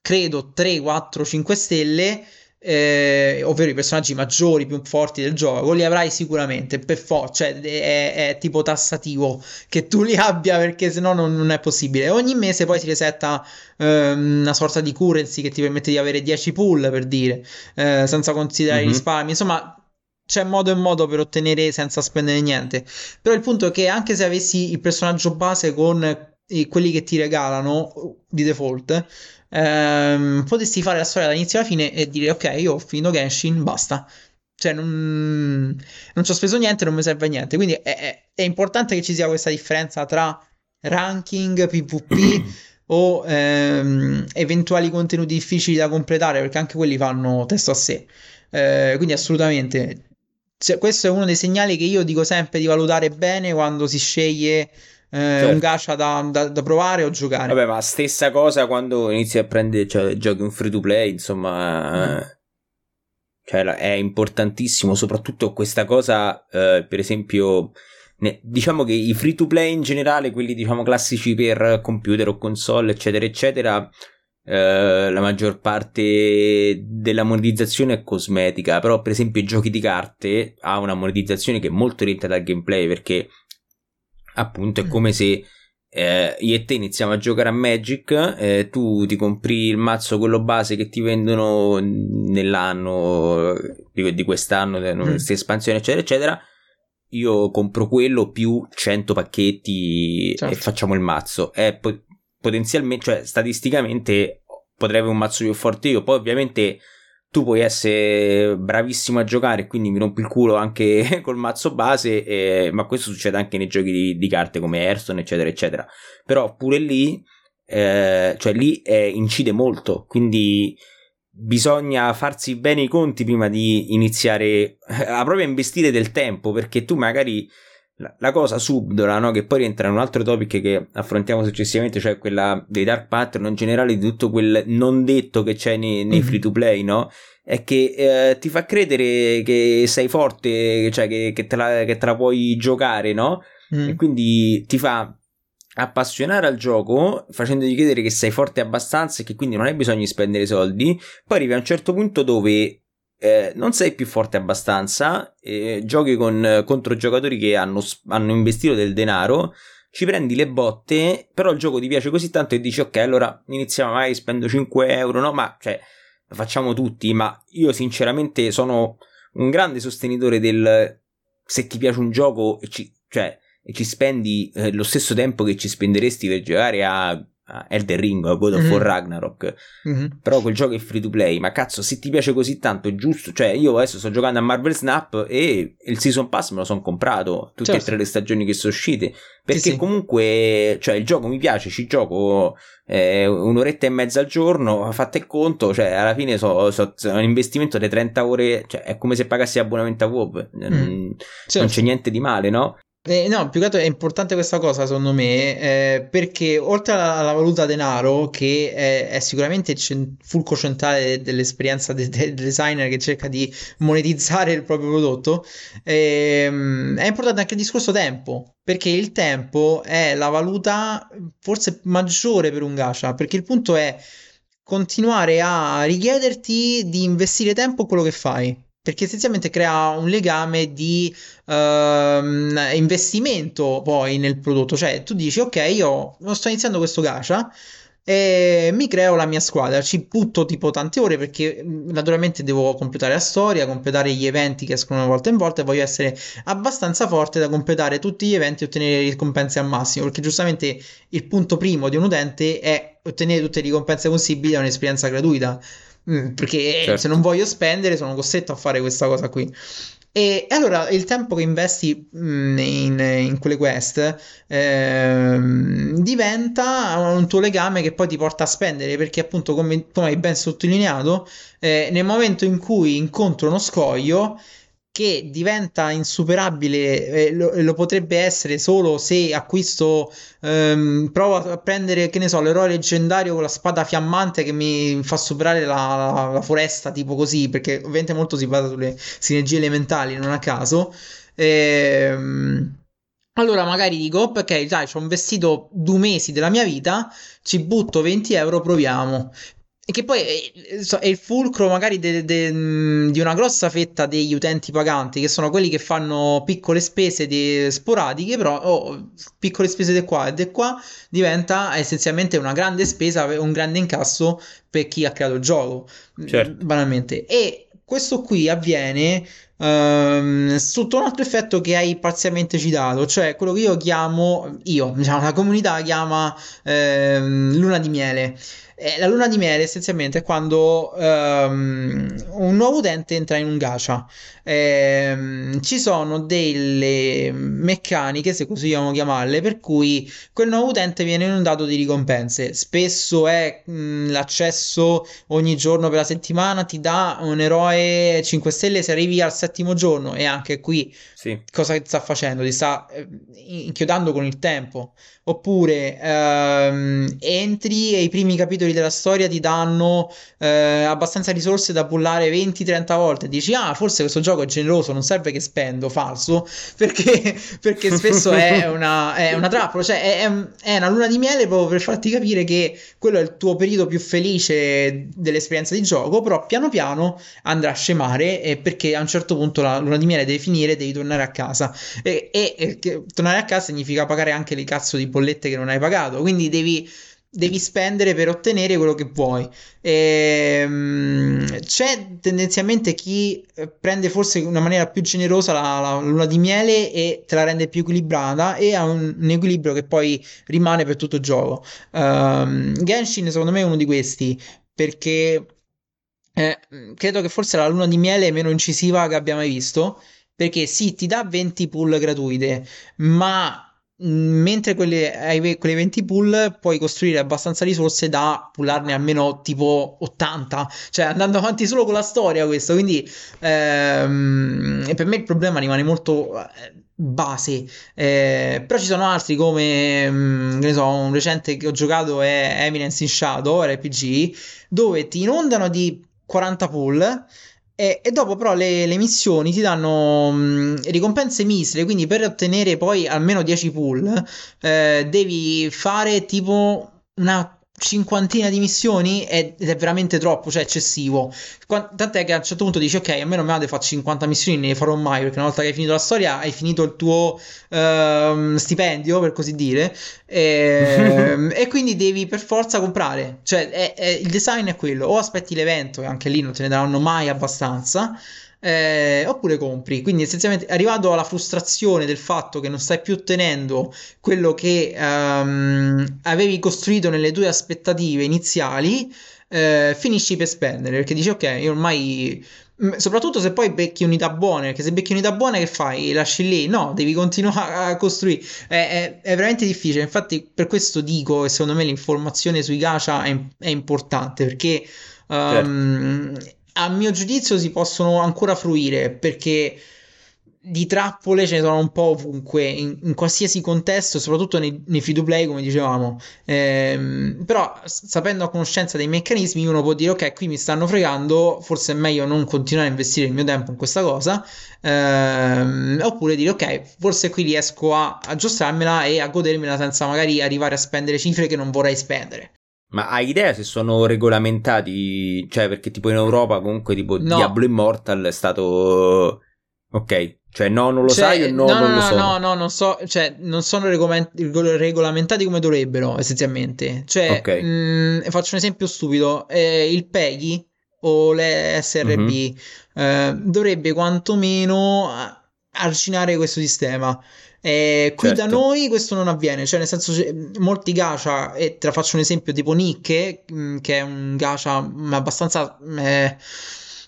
credo 3, 4, 5 stelle, eh, ovvero i personaggi maggiori, più forti del gioco, li avrai sicuramente per forza, cioè è, è, tipo tassativo che tu li abbia perché sennò non, non è possibile. Ogni mese poi si resetta eh, una sorta di currency che ti permette di avere 10 pull per dire, eh, senza considerare mm-hmm. i risparmi, insomma c'è modo e modo per ottenere senza spendere niente. Però il punto è che anche se avessi il personaggio base con quelli che ti regalano di default, ehm, potessi fare la storia dall'inizio alla fine e dire ok, io ho finito Genshin, basta. Cioè, non, non ci ho speso niente, non mi serve a niente. Quindi è, è, è importante che ci sia questa differenza tra ranking, PvP <clears throat> o ehm, eventuali contenuti difficili da completare, perché anche quelli fanno testo a sé. Eh, quindi assolutamente. Cioè, questo è uno dei segnali che io dico sempre di valutare bene quando si sceglie eh, certo. un gacha da, da, da, provare o giocare. Vabbè, ma stessa cosa quando inizi a prendere, cioè, giochi un free to play, insomma. Mm. Cioè, è importantissimo, soprattutto questa cosa, eh, per esempio, ne, diciamo che i free to play in generale, quelli diciamo classici per computer o console, eccetera, eccetera, eh, la maggior parte della monetizzazione è cosmetica, però per esempio i giochi di carte ha una monetizzazione che è molto orientata al gameplay perché appunto è mm. come se eh, io e te iniziamo a giocare a Magic, eh, tu ti compri il mazzo quello base che ti vendono nell'anno di, di quest'anno, mm. questa espansione eccetera eccetera, io compro quello più 100 pacchetti certo. e facciamo il mazzo. E po- potenzialmente, cioè statisticamente potrei avere un mazzo più forte io, poi ovviamente tu puoi essere bravissimo a giocare, quindi mi rompi il culo anche <laughs> col mazzo base, eh, ma questo succede anche nei giochi di, di, carte come Hearthstone, eccetera, eccetera. Però pure lì, eh, cioè lì eh, incide molto, quindi bisogna farsi bene i conti prima di iniziare <laughs> a proprio investire del tempo, perché tu magari la, cosa subdola, no? che poi rientra in un altro topic che affrontiamo successivamente, cioè quella dei dark pattern in generale, di tutto quel non detto che c'è nei, nei mm-hmm. free to play, no? È che eh, ti fa credere che sei forte, cioè che, che, te, la, che te, la, puoi giocare, no? Mm. E quindi ti fa appassionare al gioco facendoti credere che sei forte abbastanza e che quindi non hai bisogno di spendere soldi. Poi arrivi a un certo punto dove eh, non sei più forte abbastanza, eh, giochi con, contro giocatori che hanno, hanno, investito del denaro, ci prendi le botte, però il gioco ti piace così tanto e dici ok, allora iniziamo mai, spendo 5 euro, no? Ma cioè, lo facciamo tutti, ma io sinceramente sono un grande sostenitore del se ti piace un gioco ci, cioè, e ci spendi eh, lo stesso tempo che ci spenderesti per giocare a Elden Ring God of War mm-hmm. Ragnarok. Mm-hmm. Però quel gioco è free to play. Ma cazzo, se ti piace così tanto, è giusto. Cioè, io adesso sto giocando a Marvel Snap e il Season Pass me lo sono comprato tutte certo. e tre le stagioni che sono uscite. Perché sì, sì. comunque, cioè, il gioco mi piace, ci gioco eh, un'oretta e mezza al giorno. Fate conto, cioè, alla fine so, so, so, un investimento di 30 ore. Cioè, è come se pagassi abbonamento a WoW. Mm. Non, certo. non c'è niente di male, no? Eh, no, più che altro è importante questa cosa secondo me, eh, perché oltre alla, alla, valuta denaro, che è, è sicuramente il cent- fulcro centrale dell'esperienza de- del designer che cerca di monetizzare il proprio prodotto, ehm, è importante anche il discorso tempo, perché il tempo è la valuta forse maggiore per un gacha, perché il punto è continuare a richiederti di investire tempo in quello che fai perché essenzialmente crea un legame di uh, investimento poi nel prodotto, cioè tu dici ok io sto iniziando questo gacha e mi creo la mia squadra, ci butto tipo tante ore perché naturalmente devo completare la storia, completare gli eventi che escono una volta in volta e voglio essere abbastanza forte da completare tutti gli eventi e ottenere ricompense al massimo, perché giustamente il punto primo di un utente è ottenere tutte le ricompense possibili da un'esperienza gratuita. Mm, perché certo. se non voglio spendere sono costretto a fare questa cosa qui. E allora il tempo che investi mm, in, in, quelle quest eh, diventa un tuo legame che poi ti porta a spendere perché appunto come, come hai ben sottolineato eh, nel momento in cui incontro uno scoglio che diventa insuperabile, eh, lo, lo, potrebbe essere solo se acquisto, ehm, provo a prendere, che ne so, l'eroe leggendario con la spada fiammante che mi fa superare la, la, la foresta, tipo così, perché ovviamente molto si basa sulle sinergie elementali, non a caso. Ehm, allora magari dico, ok, dai, ho investito due mesi della mia vita, ci butto 20 euro, proviamo. E che poi è, il fulcro magari de, de, mm, di una grossa fetta degli utenti paganti, che sono quelli che fanno piccole spese de, sporadiche, però oh, piccole spese di qua e di qua diventa essenzialmente una grande spesa, un grande incasso per chi ha creato il gioco, certo. banalmente. E questo qui avviene um, sotto un altro effetto che hai parzialmente citato, cioè quello che io chiamo, io, diciamo, la comunità chiama ehm, luna di miele. Eh, la luna di miele essenzialmente è quando um, un nuovo utente entra in un gacha. Eh, ci sono delle meccaniche, se così vogliamo chiamarle, per cui quel nuovo utente viene inondato di ricompense. Spesso è mh, l'accesso ogni giorno per la settimana, ti dà un eroe 5 stelle se arrivi al settimo giorno e anche qui sì. cosa sta facendo? Ti sta eh, inchiodando con il tempo. Oppure ehm, entri e i primi capitoli della storia ti danno eh, abbastanza risorse da pullare 20-30 volte. Dici, ah, forse questo gioco è generoso, non serve che spendo, falso, <laughs> perché, perché spesso è una, è una trappola, cioè è, è, una luna di miele proprio per farti capire che quello è il tuo periodo più felice dell'esperienza di gioco, però piano piano andrà a scemare perché a un certo punto la luna di miele deve finire, devi tornare a casa. E, e, e tornare a casa significa pagare anche le cazzo di bollette che non hai pagato. Quindi devi devi spendere per ottenere quello che vuoi. E, um, c'è tendenzialmente chi eh, prende forse in una maniera più generosa la, la, luna di miele e te la rende più equilibrata e ha un, un equilibrio che poi rimane per tutto il gioco. Um, Genshin secondo me è uno di questi perché eh, credo che forse la luna di miele meno incisiva che abbia mai visto perché sì ti dà 20 pull gratuite ma mentre quelle, hai quelle 20 pull puoi costruire abbastanza risorse da pullarne almeno tipo 80 cioè andando avanti solo con la storia questo quindi ehm, per me il problema rimane molto eh, base. Eh, però ci sono altri come mm, ne so un recente che ho giocato è Eminence in Shadow RPG dove ti inondano di 40 pull e, e, dopo però le, le, missioni ti danno mh, ricompense misere, quindi per ottenere poi almeno 10 pull eh, devi fare tipo una cinquantina di missioni ed è veramente troppo, cioè eccessivo. Tant'è che a un certo punto dici: Ok, a me non mi va di fare 50 missioni, ne farò mai. Perché una volta che hai finito la storia, hai finito il tuo uh, stipendio, per così dire. E, <laughs> e, quindi devi per forza comprare. Cioè, è, è, il design è quello. O aspetti l'evento, e anche lì non te ne daranno mai abbastanza eh, oppure compri. Quindi essenzialmente arrivato alla frustrazione del fatto che non stai più ottenendo quello che um, avevi costruito nelle tue aspettative iniziali, eh, finisci per spendere perché dici ok, io ormai soprattutto se poi becchi unità buone, perché se becchi unità buone che fai? Lasci lì? No, devi continuare a costruire. È, è, è veramente difficile. Infatti, per questo dico che secondo me l'informazione sui gacha è, è importante perché um, certo a mio giudizio si possono ancora fruire perché di trappole ce ne sono un po' ovunque, in, in qualsiasi contesto, soprattutto nei, nei free to play, come dicevamo. Ehm, però, sapendo a conoscenza dei meccanismi, uno può dire: Ok, qui mi stanno fregando, forse è meglio non continuare a investire il mio tempo in questa cosa. Ehm, oppure dire: Ok, forse qui riesco a aggiustarmela e a godermela senza magari arrivare a spendere cifre che non vorrei spendere. Ma hai idea se sono regolamentati? Cioè, perché tipo in Europa comunque tipo no. Diablo Immortal è stato... Ok, cioè no, non lo cioè, sai o no, no non no, lo so. No, no, non so, cioè non sono regolamentati come dovrebbero essenzialmente. Cioè, okay. mh, faccio un esempio stupido, eh, il PEGI o le SRB mm-hmm. eh, dovrebbe quantomeno arginare questo sistema. Eh, qui certo. da noi questo non avviene, cioè nel senso molti gacha, e te la faccio un esempio tipo Nick, mm, che è un gacha abbastanza, eh,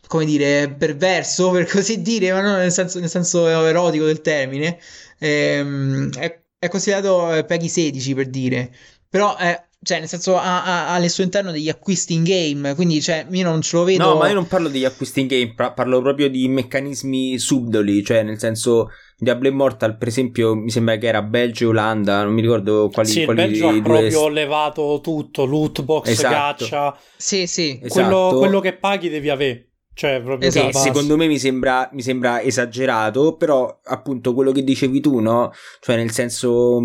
come dire, perverso per così dire, ma non nel senso, nel senso erotico del termine, eh, è, è, considerato eh, Peggy 16 per dire, però è cioè, nel senso, ha, ha, ha al suo interno degli acquisti in game. Quindi, cioè, io non ce lo vedo. No, ma io non parlo degli acquisti in game, parlo proprio di meccanismi subdoli. Cioè, nel senso, Diablo Immortal, per esempio, mi sembra che era Belgio e Olanda. Non mi ricordo quali. Sì, quali il Belgio ha proprio levato tutto: loot box, esatto. gacha. Sì, sì. Esatto. Quello, quello che paghi devi avere. Cioè, proprio esatto. secondo me mi sembra, mi sembra, esagerato, però appunto quello che dicevi tu, no? Cioè, nel senso,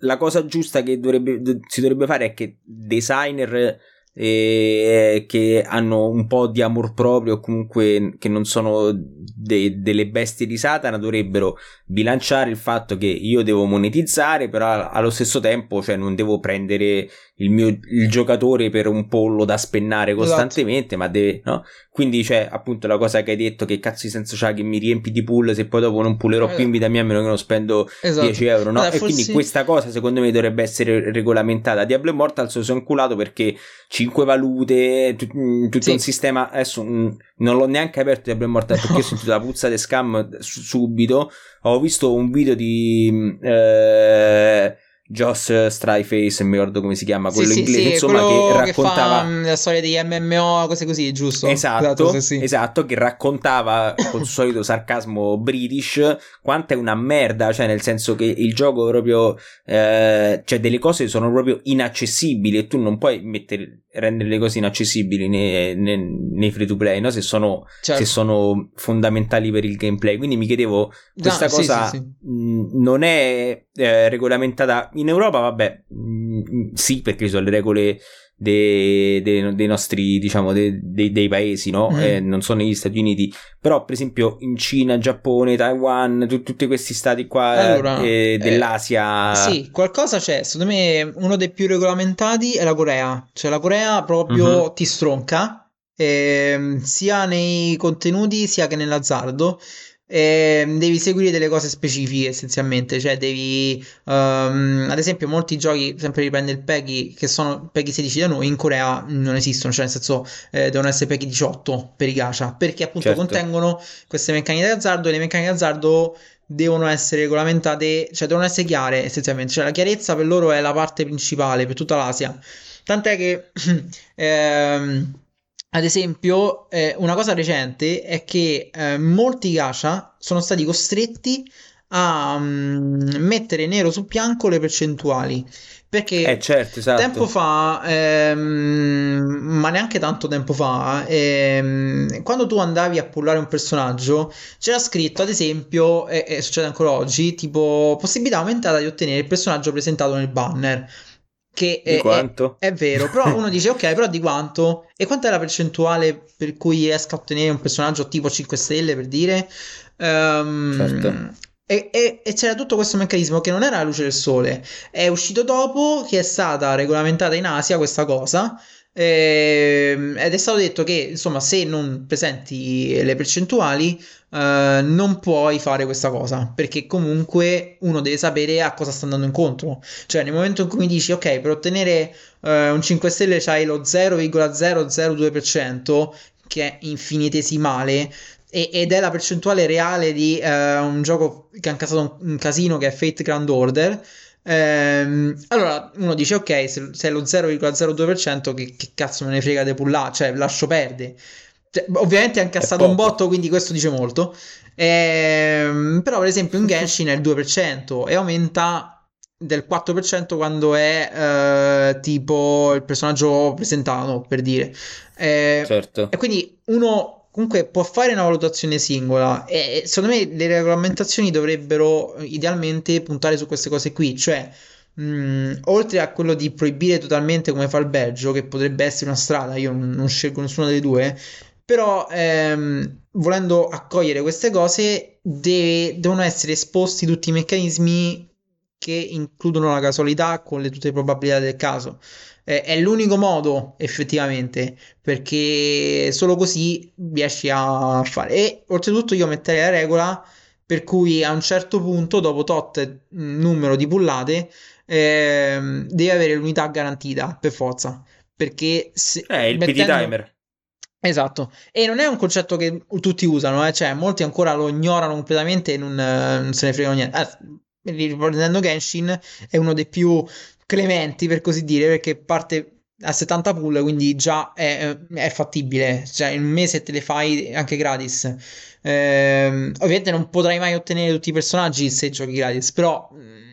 la cosa giusta che dovrebbe, si dovrebbe fare è che designer eh, che hanno un po' di amor proprio o comunque che non sono de- delle bestie di Satana dovrebbero bilanciare il fatto che io devo monetizzare però allo stesso tempo cioè non devo prendere il mio il giocatore per un pollo da spennare esatto. costantemente esatto. ma deve no? quindi c'è appunto la cosa che hai detto che cazzo di senso c'ha che mi riempi di pull se poi dopo non pullerò eh. più in vita mia a meno che non spendo esatto. 10 euro no? Eh, e quindi questa cosa secondo me dovrebbe essere regolamentata Diablo Immortal se lo sono culato perché 5 valute, t- mm, tutto sì. un sistema. Adesso mh, mm, non l'ho neanche aperto di Diablo Immortal perché ho sentito la puzza di scam subito. Ho visto un video di. Mm, eh, Joss Stryface, non mi ricordo come si chiama, quello sì, inglese, sì, insomma, che raccontava che fa, la storia degli MMO, cose così, giusto? Esatto, esatto, sì. esatto che raccontava con il <laughs> solito sarcasmo british quanto è una merda, cioè nel senso che il gioco proprio eh, cioè delle cose sono proprio inaccessibili e tu non puoi mettere rendere le cose inaccessibili nei, nei, nei free to play, no? se, sono, certo. se, sono, fondamentali per il gameplay. Quindi mi chiedevo, questa no, cosa sì, sì, sì. Mh, non è eh, regolamentata in Europa? Vabbè, mh, sì, perché ci sono le regole dei, dei, dei nostri, diciamo, dei, dei paesi, no? Mm. Eh, non sono negli Stati Uniti, però per esempio in Cina, Giappone, Taiwan, tu, tutti questi stati qua allora, eh, dell'Asia. Eh, sì, qualcosa c'è. Secondo me uno dei più regolamentati è la Corea. Cioè la Corea proprio mm-hmm. ti stronca, eh, sia nei contenuti sia che nell'azzardo eh, devi seguire delle cose specifiche essenzialmente, cioè devi, um, ad esempio, molti giochi, sempre riprende il PEGI, che sono PEGI 16 da noi, in Corea non esistono, cioè nel senso eh, devono essere PEGI 18 per i gacha, perché appunto certo. contengono queste meccaniche di azzardo e le meccaniche di azzardo devono essere regolamentate, cioè devono essere chiare essenzialmente, cioè la chiarezza per loro è la parte principale per tutta l'Asia, tant'è che... <clears throat> ehm, ad esempio, eh, una cosa recente è che eh, molti gacha sono stati costretti a um, mettere nero su bianco le percentuali. Perché eh certo, esatto. tempo fa, ehm, ma neanche tanto tempo fa, ehm, quando tu andavi a pullare un personaggio, c'era scritto ad esempio, e, e succede ancora oggi, tipo possibilità aumentata di ottenere il personaggio presentato nel banner. Che di è, quanto? È, è, vero, però uno dice ok, però di quanto? E quanta è la percentuale per cui riesco a ottenere un personaggio tipo 5 stelle per dire? Um, certo. E, e, e, c'era tutto questo meccanismo che non era la luce del sole. È uscito dopo che è stata regolamentata in Asia questa cosa. Eh, ed è stato detto che insomma, se non presenti le percentuali, eh, non puoi fare questa cosa perché comunque uno deve sapere a cosa sta andando incontro. Cioè, nel momento in cui mi dici, ok, per ottenere eh, un 5 stelle c'hai lo 0,002%, che è infinitesimale. ed è la percentuale reale di uh, un gioco che ha incassato un, un casino che è Fate Grand Order. Ehm, allora uno dice ok se, se è lo 0,02% che, che, cazzo me ne frega di pullare cioè lascio perdere cioè, ovviamente ha incassato un botto, quindi questo dice molto. Ehm, però, per esempio, in Genshin è il 2% e aumenta del 4% quando è eh, tipo il personaggio presentato, per dire. Eh, certo. E quindi uno comunque può fare una valutazione singola e secondo me le regolamentazioni dovrebbero idealmente puntare su queste cose qui, cioè mh, mm, oltre a quello di proibire totalmente come fa il Belgio, che potrebbe essere una strada, io non, non scelgo nessuna delle due, però ehm, volendo accogliere queste cose deve, devono essere esposti tutti i meccanismi che includono la casualità con le, tutte le probabilità del caso. Eh, è l'unico modo effettivamente perché solo così riesci a fare. E oltretutto io metterei la regola per cui a un certo punto, dopo tot numero di pullate, ehm, devi avere l'unità garantita per forza. Perché se, eh, il mettendo... PD timer. Esatto, e non è un concetto che tutti usano, eh? cioè molti ancora lo ignorano completamente e non, non se ne fregano niente. Eh, riprendendo Genshin è uno dei più clementi per così dire perché parte a 70 pull quindi già è, è fattibile, cioè in un mese te le fai anche gratis. Eh, ovviamente non potrai mai ottenere tutti i personaggi se giochi gratis, però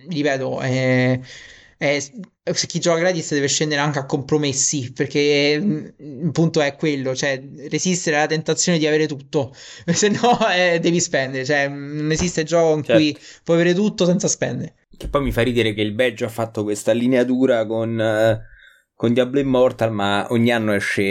ripeto, è eh, chi gioca gratis deve scendere anche a compromessi perché mm, il punto è quello, cioè resistere alla tentazione di avere tutto, <laughs> se no eh, devi spendere, cioè non esiste gioco in certo. cui puoi avere tutto senza spendere. Che poi mi fa ridere che il Belgio ha fatto questa lineatura con, uh, con Diablo Immortal, ma ogni anno esce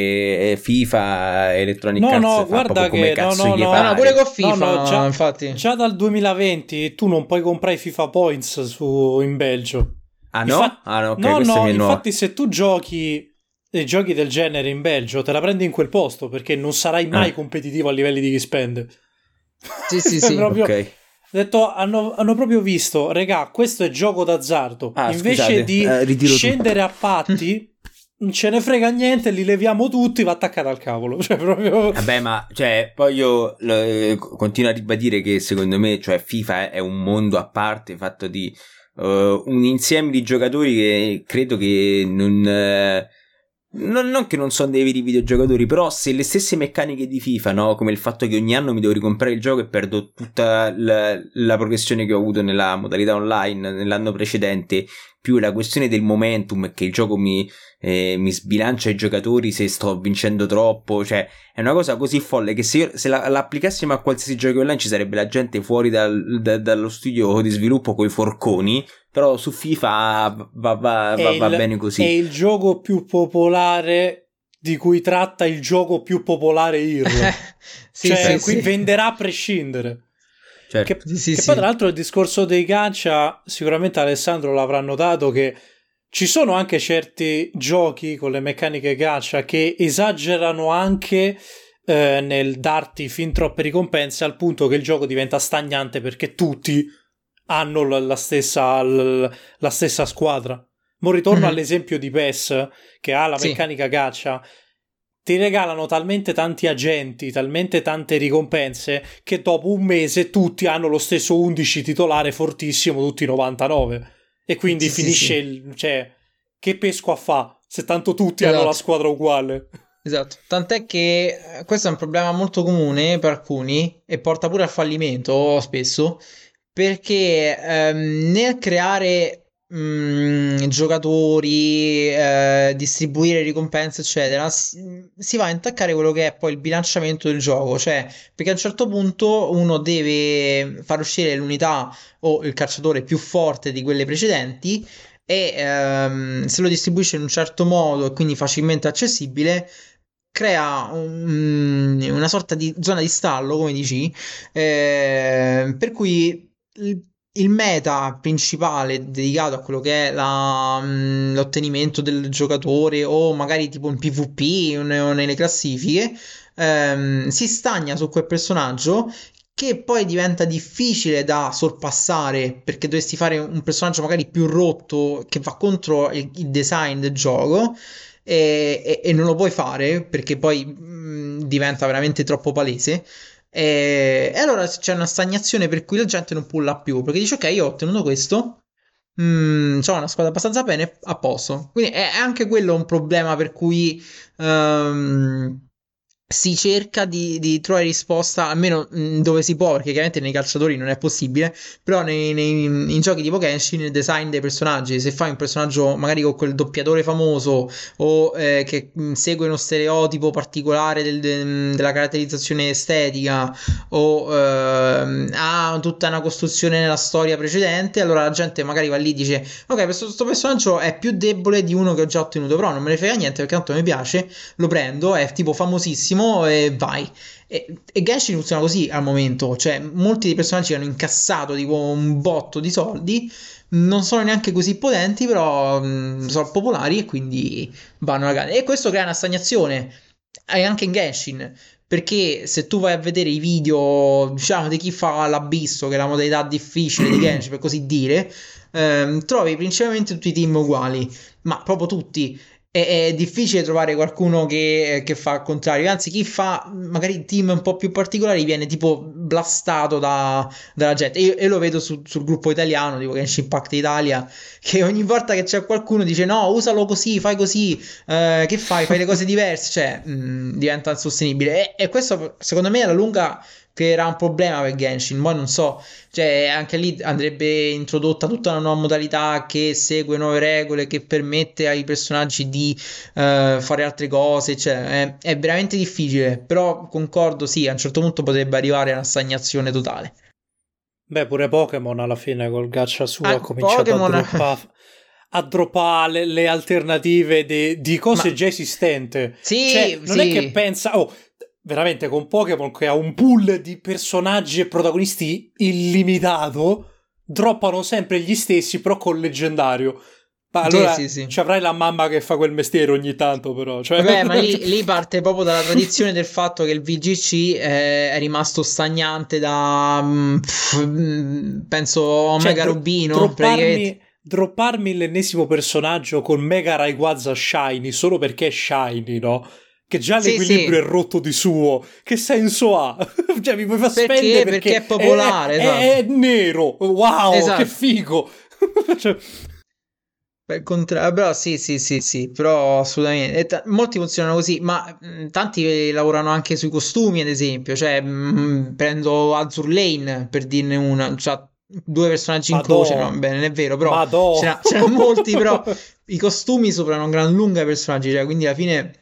eh, FIFA, Electronic no, Arts no, guarda che no, no, no, no, pure con FIFA, no, no, già, infatti. Già dal 2020 tu non puoi comprare FIFA Points su, in Belgio. Ah no? Infatti, ah no, okay, no, no infatti se tu giochi dei giochi del genere in Belgio te la prendi in quel posto perché non sarai mai ah. competitivo a livelli di chi spende. Sì, sì, sì. <laughs> proprio, okay. detto, hanno, hanno, proprio visto, regà, questo è gioco d'azzardo. Ah, Invece scusate, di eh, scendere tutto. a patti, non ce ne frega niente, li leviamo tutti, va attaccare al cavolo. <laughs> Cioè, proprio... Vabbè, ma cioè, poi io lo, continuo a ribadire che secondo me, cioè, FIFA è un mondo a parte fatto di uh, un insieme di giocatori che credo che non, uh, non, non, che non sono dei veri videogiocatori, però se le stesse meccaniche di FIFA, no? come il fatto che ogni anno mi devo ricomprare il gioco e perdo tutta la, la progressione che ho avuto nella modalità online nell'anno precedente, più la questione del momentum che il gioco mi, eh, mi sbilancia i giocatori se sto vincendo troppo, cioè è una cosa così folle che se, io, se la, l'applicassimo a qualsiasi gioco online ci sarebbe la gente fuori dal, da, dallo studio di sviluppo con i forconi, però su FIFA va, va, va, va bene così. È il gioco più popolare di cui tratta il gioco più popolare IRL. <laughs> sì, cioè, sì, qui sì. venderà a prescindere. Certo. Che, sì, sì, che sì. poi, tra l'altro, il discorso dei gancia, sicuramente Alessandro l'avrà notato che ci sono anche certi giochi con le meccaniche gacha che esagerano anche eh, nel darti fin troppe ricompense al punto che il gioco diventa stagnante perché tutti hanno la, la, stessa, la, la stessa squadra. Mo ritorno mm-hmm. all'esempio di PES che ha la meccanica gacha ti regalano talmente tanti agenti, talmente tante ricompense che dopo un mese tutti hanno lo stesso 11 titolare fortissimo, tutti 99. E quindi sì, finisce sì, il... cioè, che pesco a fa se tanto tutti esatto. hanno la squadra uguale? Esatto, tant'è che eh, questo è un problema molto comune per alcuni e porta pure al fallimento spesso, perché ehm, nel creare mm, giocatori, eh, distribuire ricompense, eccetera, si, si, va a intaccare quello che è poi il bilanciamento del gioco. Cioè, perché a un certo punto uno deve far uscire l'unità o il calciatore più forte di quelle precedenti. E ehm, se lo distribuisce in un certo modo e quindi facilmente accessibile, crea un, una sorta di zona di stallo, come dici, eh, per cui il meta principale dedicato a quello che è la, mh, l'ottenimento del giocatore o magari tipo in PvP o, nelle classifiche ehm, si stagna su quel personaggio che poi diventa difficile da sorpassare perché dovresti fare un personaggio magari più rotto che va contro il, il design del gioco e, e, e, non lo puoi fare perché poi mh, diventa veramente troppo palese e, e allora c'è una stagnazione per cui la gente non pulla più perché dice ok io ho ottenuto questo mm, ho una squadra abbastanza bene a posto. Quindi è anche quello un problema per cui um, si cerca di, di, trovare risposta almeno mm, dove si può, perché chiaramente nei calciatori non è possibile, però nei, nei, in giochi tipo Genshin il design dei personaggi, se fai un personaggio magari con quel doppiatore famoso o eh, che mm, segue uno stereotipo particolare del, de, della caratterizzazione estetica o eh, ha tutta una costruzione nella storia precedente, allora la gente magari va lì e dice ok questo, questo personaggio è più debole di uno che ho già ottenuto, però non me ne frega niente perché tanto mi piace, lo prendo, è tipo famosissimo e vai. E, e Genshin funziona così al momento, cioè molti dei personaggi hanno incassato tipo un botto di soldi, non sono neanche così potenti, però mh, sono popolari e quindi vanno a gara. E questo crea una stagnazione, anche in Genshin, perché se tu vai a vedere i video, diciamo, di chi fa l'abisso, che è la modalità difficile di Genshin, per così dire, ehm, trovi principalmente tutti i team uguali, ma proprio tutti è, è difficile trovare qualcuno che, che, fa il contrario. Anzi, chi fa magari team un po' più particolari viene tipo blastato da, dalla gente. Io, io lo vedo su, sul gruppo italiano, tipo Genshin Impact Italia, che ogni volta che c'è qualcuno dice no, usalo così, fai così, eh, che fai? Fai le cose diverse, cioè mh, mm, diventa insostenibile. E, e questo secondo me alla lunga creerà un problema per Genshin. Poi non so, cioè anche lì andrebbe introdotta tutta una nuova modalità che segue nuove regole, che permette ai personaggi di uh, fare altre cose. Cioè, è, è, veramente difficile. Però concordo, sì, a un certo punto potrebbe arrivare a una stagnazione totale. Beh, pure Pokémon alla fine col gaccia suo ah, ha cominciato Pokemon... a droppare. a droppare le, le alternative de, di cose Ma... già esistenti. Sì, cioè, non sì. è che pensa, oh, veramente con Pokémon che ha un pool di personaggi e protagonisti illimitato, droppano sempre gli stessi, però con leggendario. Ma allora sì, sì, sì. ci avrai la mamma che fa quel mestiere ogni tanto, però. Cioè... Beh, ma lì, <laughs> lì, parte proprio dalla tradizione del fatto che il VGC eh, è rimasto stagnante da mm, pff, mm, penso Omega cioè, Rubino. Dropparmi, dropparmi l'ennesimo personaggio con Mega Rayquaza Shiny solo perché è Shiny, no? Che già l'equilibrio sì, sì. è rotto di suo. Che senso ha? <laughs> cioè, mi puoi far perché? spendere perché, perché è popolare. È, esatto. è, è nero. Wow, esatto. che figo. <laughs> cioè... Per contrario, però sì, sì, sì, sì, però assolutamente. T- molti funzionano così, ma mh, tanti lavorano anche sui costumi, ad esempio. Cioè, mh, prendo Azur Lane per dirne una. Cioè, due personaggi in croce, no, bene, non è vero, però c'erano, c'erano molti, però <laughs> i costumi soprano gran lunga i personaggi, cioè, quindi alla fine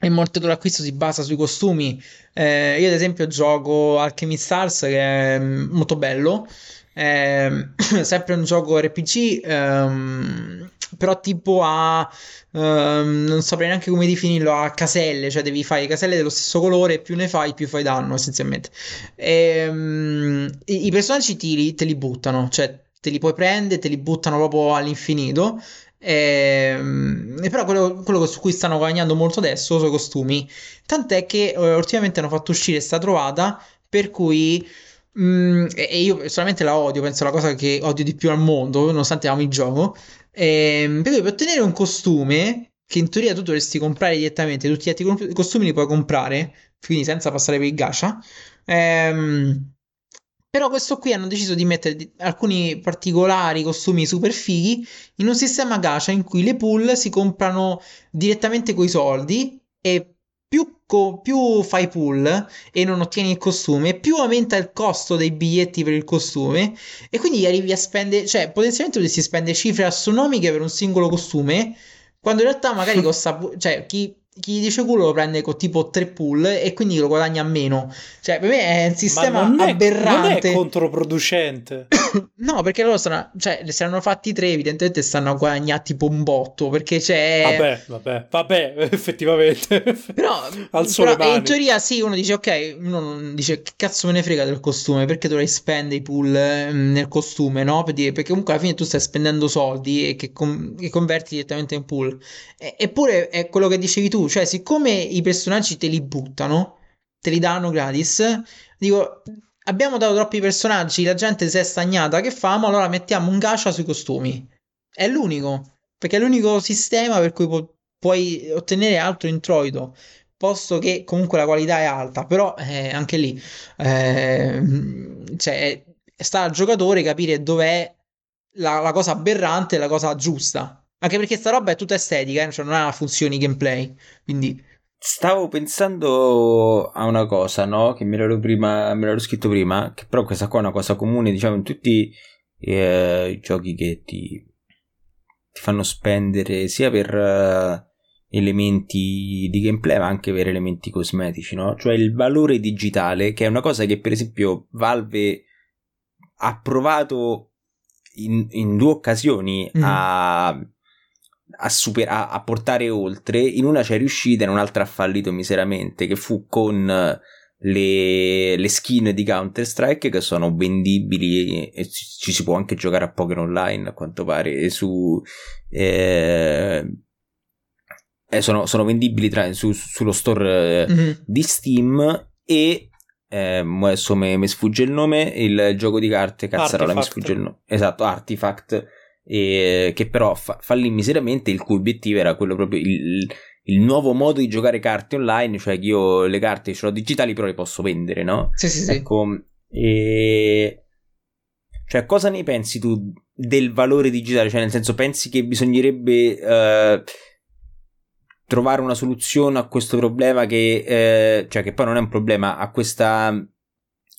il molto l'acquisto si basa sui costumi. Eh, io ad esempio gioco Alchemy Stars che è mm, molto bello, è <coughs> sempre un gioco RPG, ehm, però tipo a... Ehm, non saprei neanche come definirlo, a caselle, cioè devi fare caselle dello stesso colore, più ne fai più fai danno essenzialmente. E, ehm, i, i, personaggi ti, te li buttano, cioè te li puoi prendere, te li buttano proprio all'infinito. Ehm, però quello, quello, su cui stanno guadagnando molto adesso sono i costumi. Tant'è che eh, ultimamente hanno fatto uscire sta trovata per cui. Mm, e io personalmente la odio, penso la cosa che odio di più al mondo, nonostante amo il gioco. E, per cui per ottenere un costume che in teoria tu dovresti comprare direttamente, tutti gli altri costumi li puoi comprare, quindi senza passare per il gacha. Ehm, però questo qui hanno deciso di mettere alcuni particolari costumi super fighi in un sistema gacha in cui le pool si comprano direttamente coi soldi e più, co- più, fai pull e non ottieni il costume, più aumenta il costo dei biglietti per il costume e quindi arrivi a spendere, cioè potenzialmente dovresti spendere cifre astronomiche per un singolo costume, quando in realtà magari <laughs> costa, cioè chi chi dice culo lo prende con tipo 3 pull e quindi lo guadagna meno. Cioè, per me è un sistema non è, aberrante. Non è controproducente. <coughs> no, perché loro stanno, cioè, se hanno fatti 3, evidentemente stanno a guadagnare tipo un botto. Perché c'è. Vabbè, vabbè, vabbè, <laughs> effettivamente. Però, Al però in teoria, sì, uno dice, ok, uno dice, che cazzo me ne frega del costume? Perché dovrei spendere i pull mm, nel costume, no? Perché comunque alla fine tu stai spendendo soldi e che, com- che converti direttamente in pull. E- eppure è quello che dicevi tu cioè siccome i personaggi te li buttano, te li danno gratis, dico, abbiamo dato troppi personaggi, la gente si è stagnata, che famo? Allora mettiamo un gacha sui costumi. È l'unico, perché è l'unico sistema per cui pu- puoi ottenere altro introito, posto che comunque la qualità è alta, però eh, anche lì, eh, cioè, sta al giocatore capire dov'è la, la cosa aberrante e la cosa giusta. Anche perché sta roba è tutta estetica, eh? cioè non ha funzioni gameplay. Quindi. Stavo pensando a una cosa, no? Che me l'ero, prima, me l'ero scritto prima, che però questa qua è una cosa comune, diciamo, in tutti eh, i giochi che ti, ti, fanno spendere sia per uh, elementi di gameplay, ma anche per elementi cosmetici, no? Cioè il valore digitale, che è una cosa che per esempio Valve ha provato in, in due occasioni mm. a a, super, a, a, portare oltre, in una c'è riuscita, in un'altra ha fallito miseramente, che fu con eh, le, le skin di Counter-Strike che sono vendibili e ci si può anche giocare a poker online a quanto pare su... Eh, eh, sono, sono, vendibili tra, su, sullo store mm-hmm. di Steam e eh, adesso mi sfugge il nome il gioco di carte cazzarola mi sfugge il nome esatto Artifact e, che però fa, fallì miseramente, il cui obiettivo era quello proprio il, il nuovo modo di giocare carte online, cioè che io le carte ce l'ho digitali però le posso vendere, no? Sì, sì, sì. Ecco, e... Cioè, cosa ne pensi tu del valore digitale? Cioè, nel senso, pensi che bisognerebbe eh, trovare una soluzione a questo problema che, eh, cioè, che poi non è un problema, a questa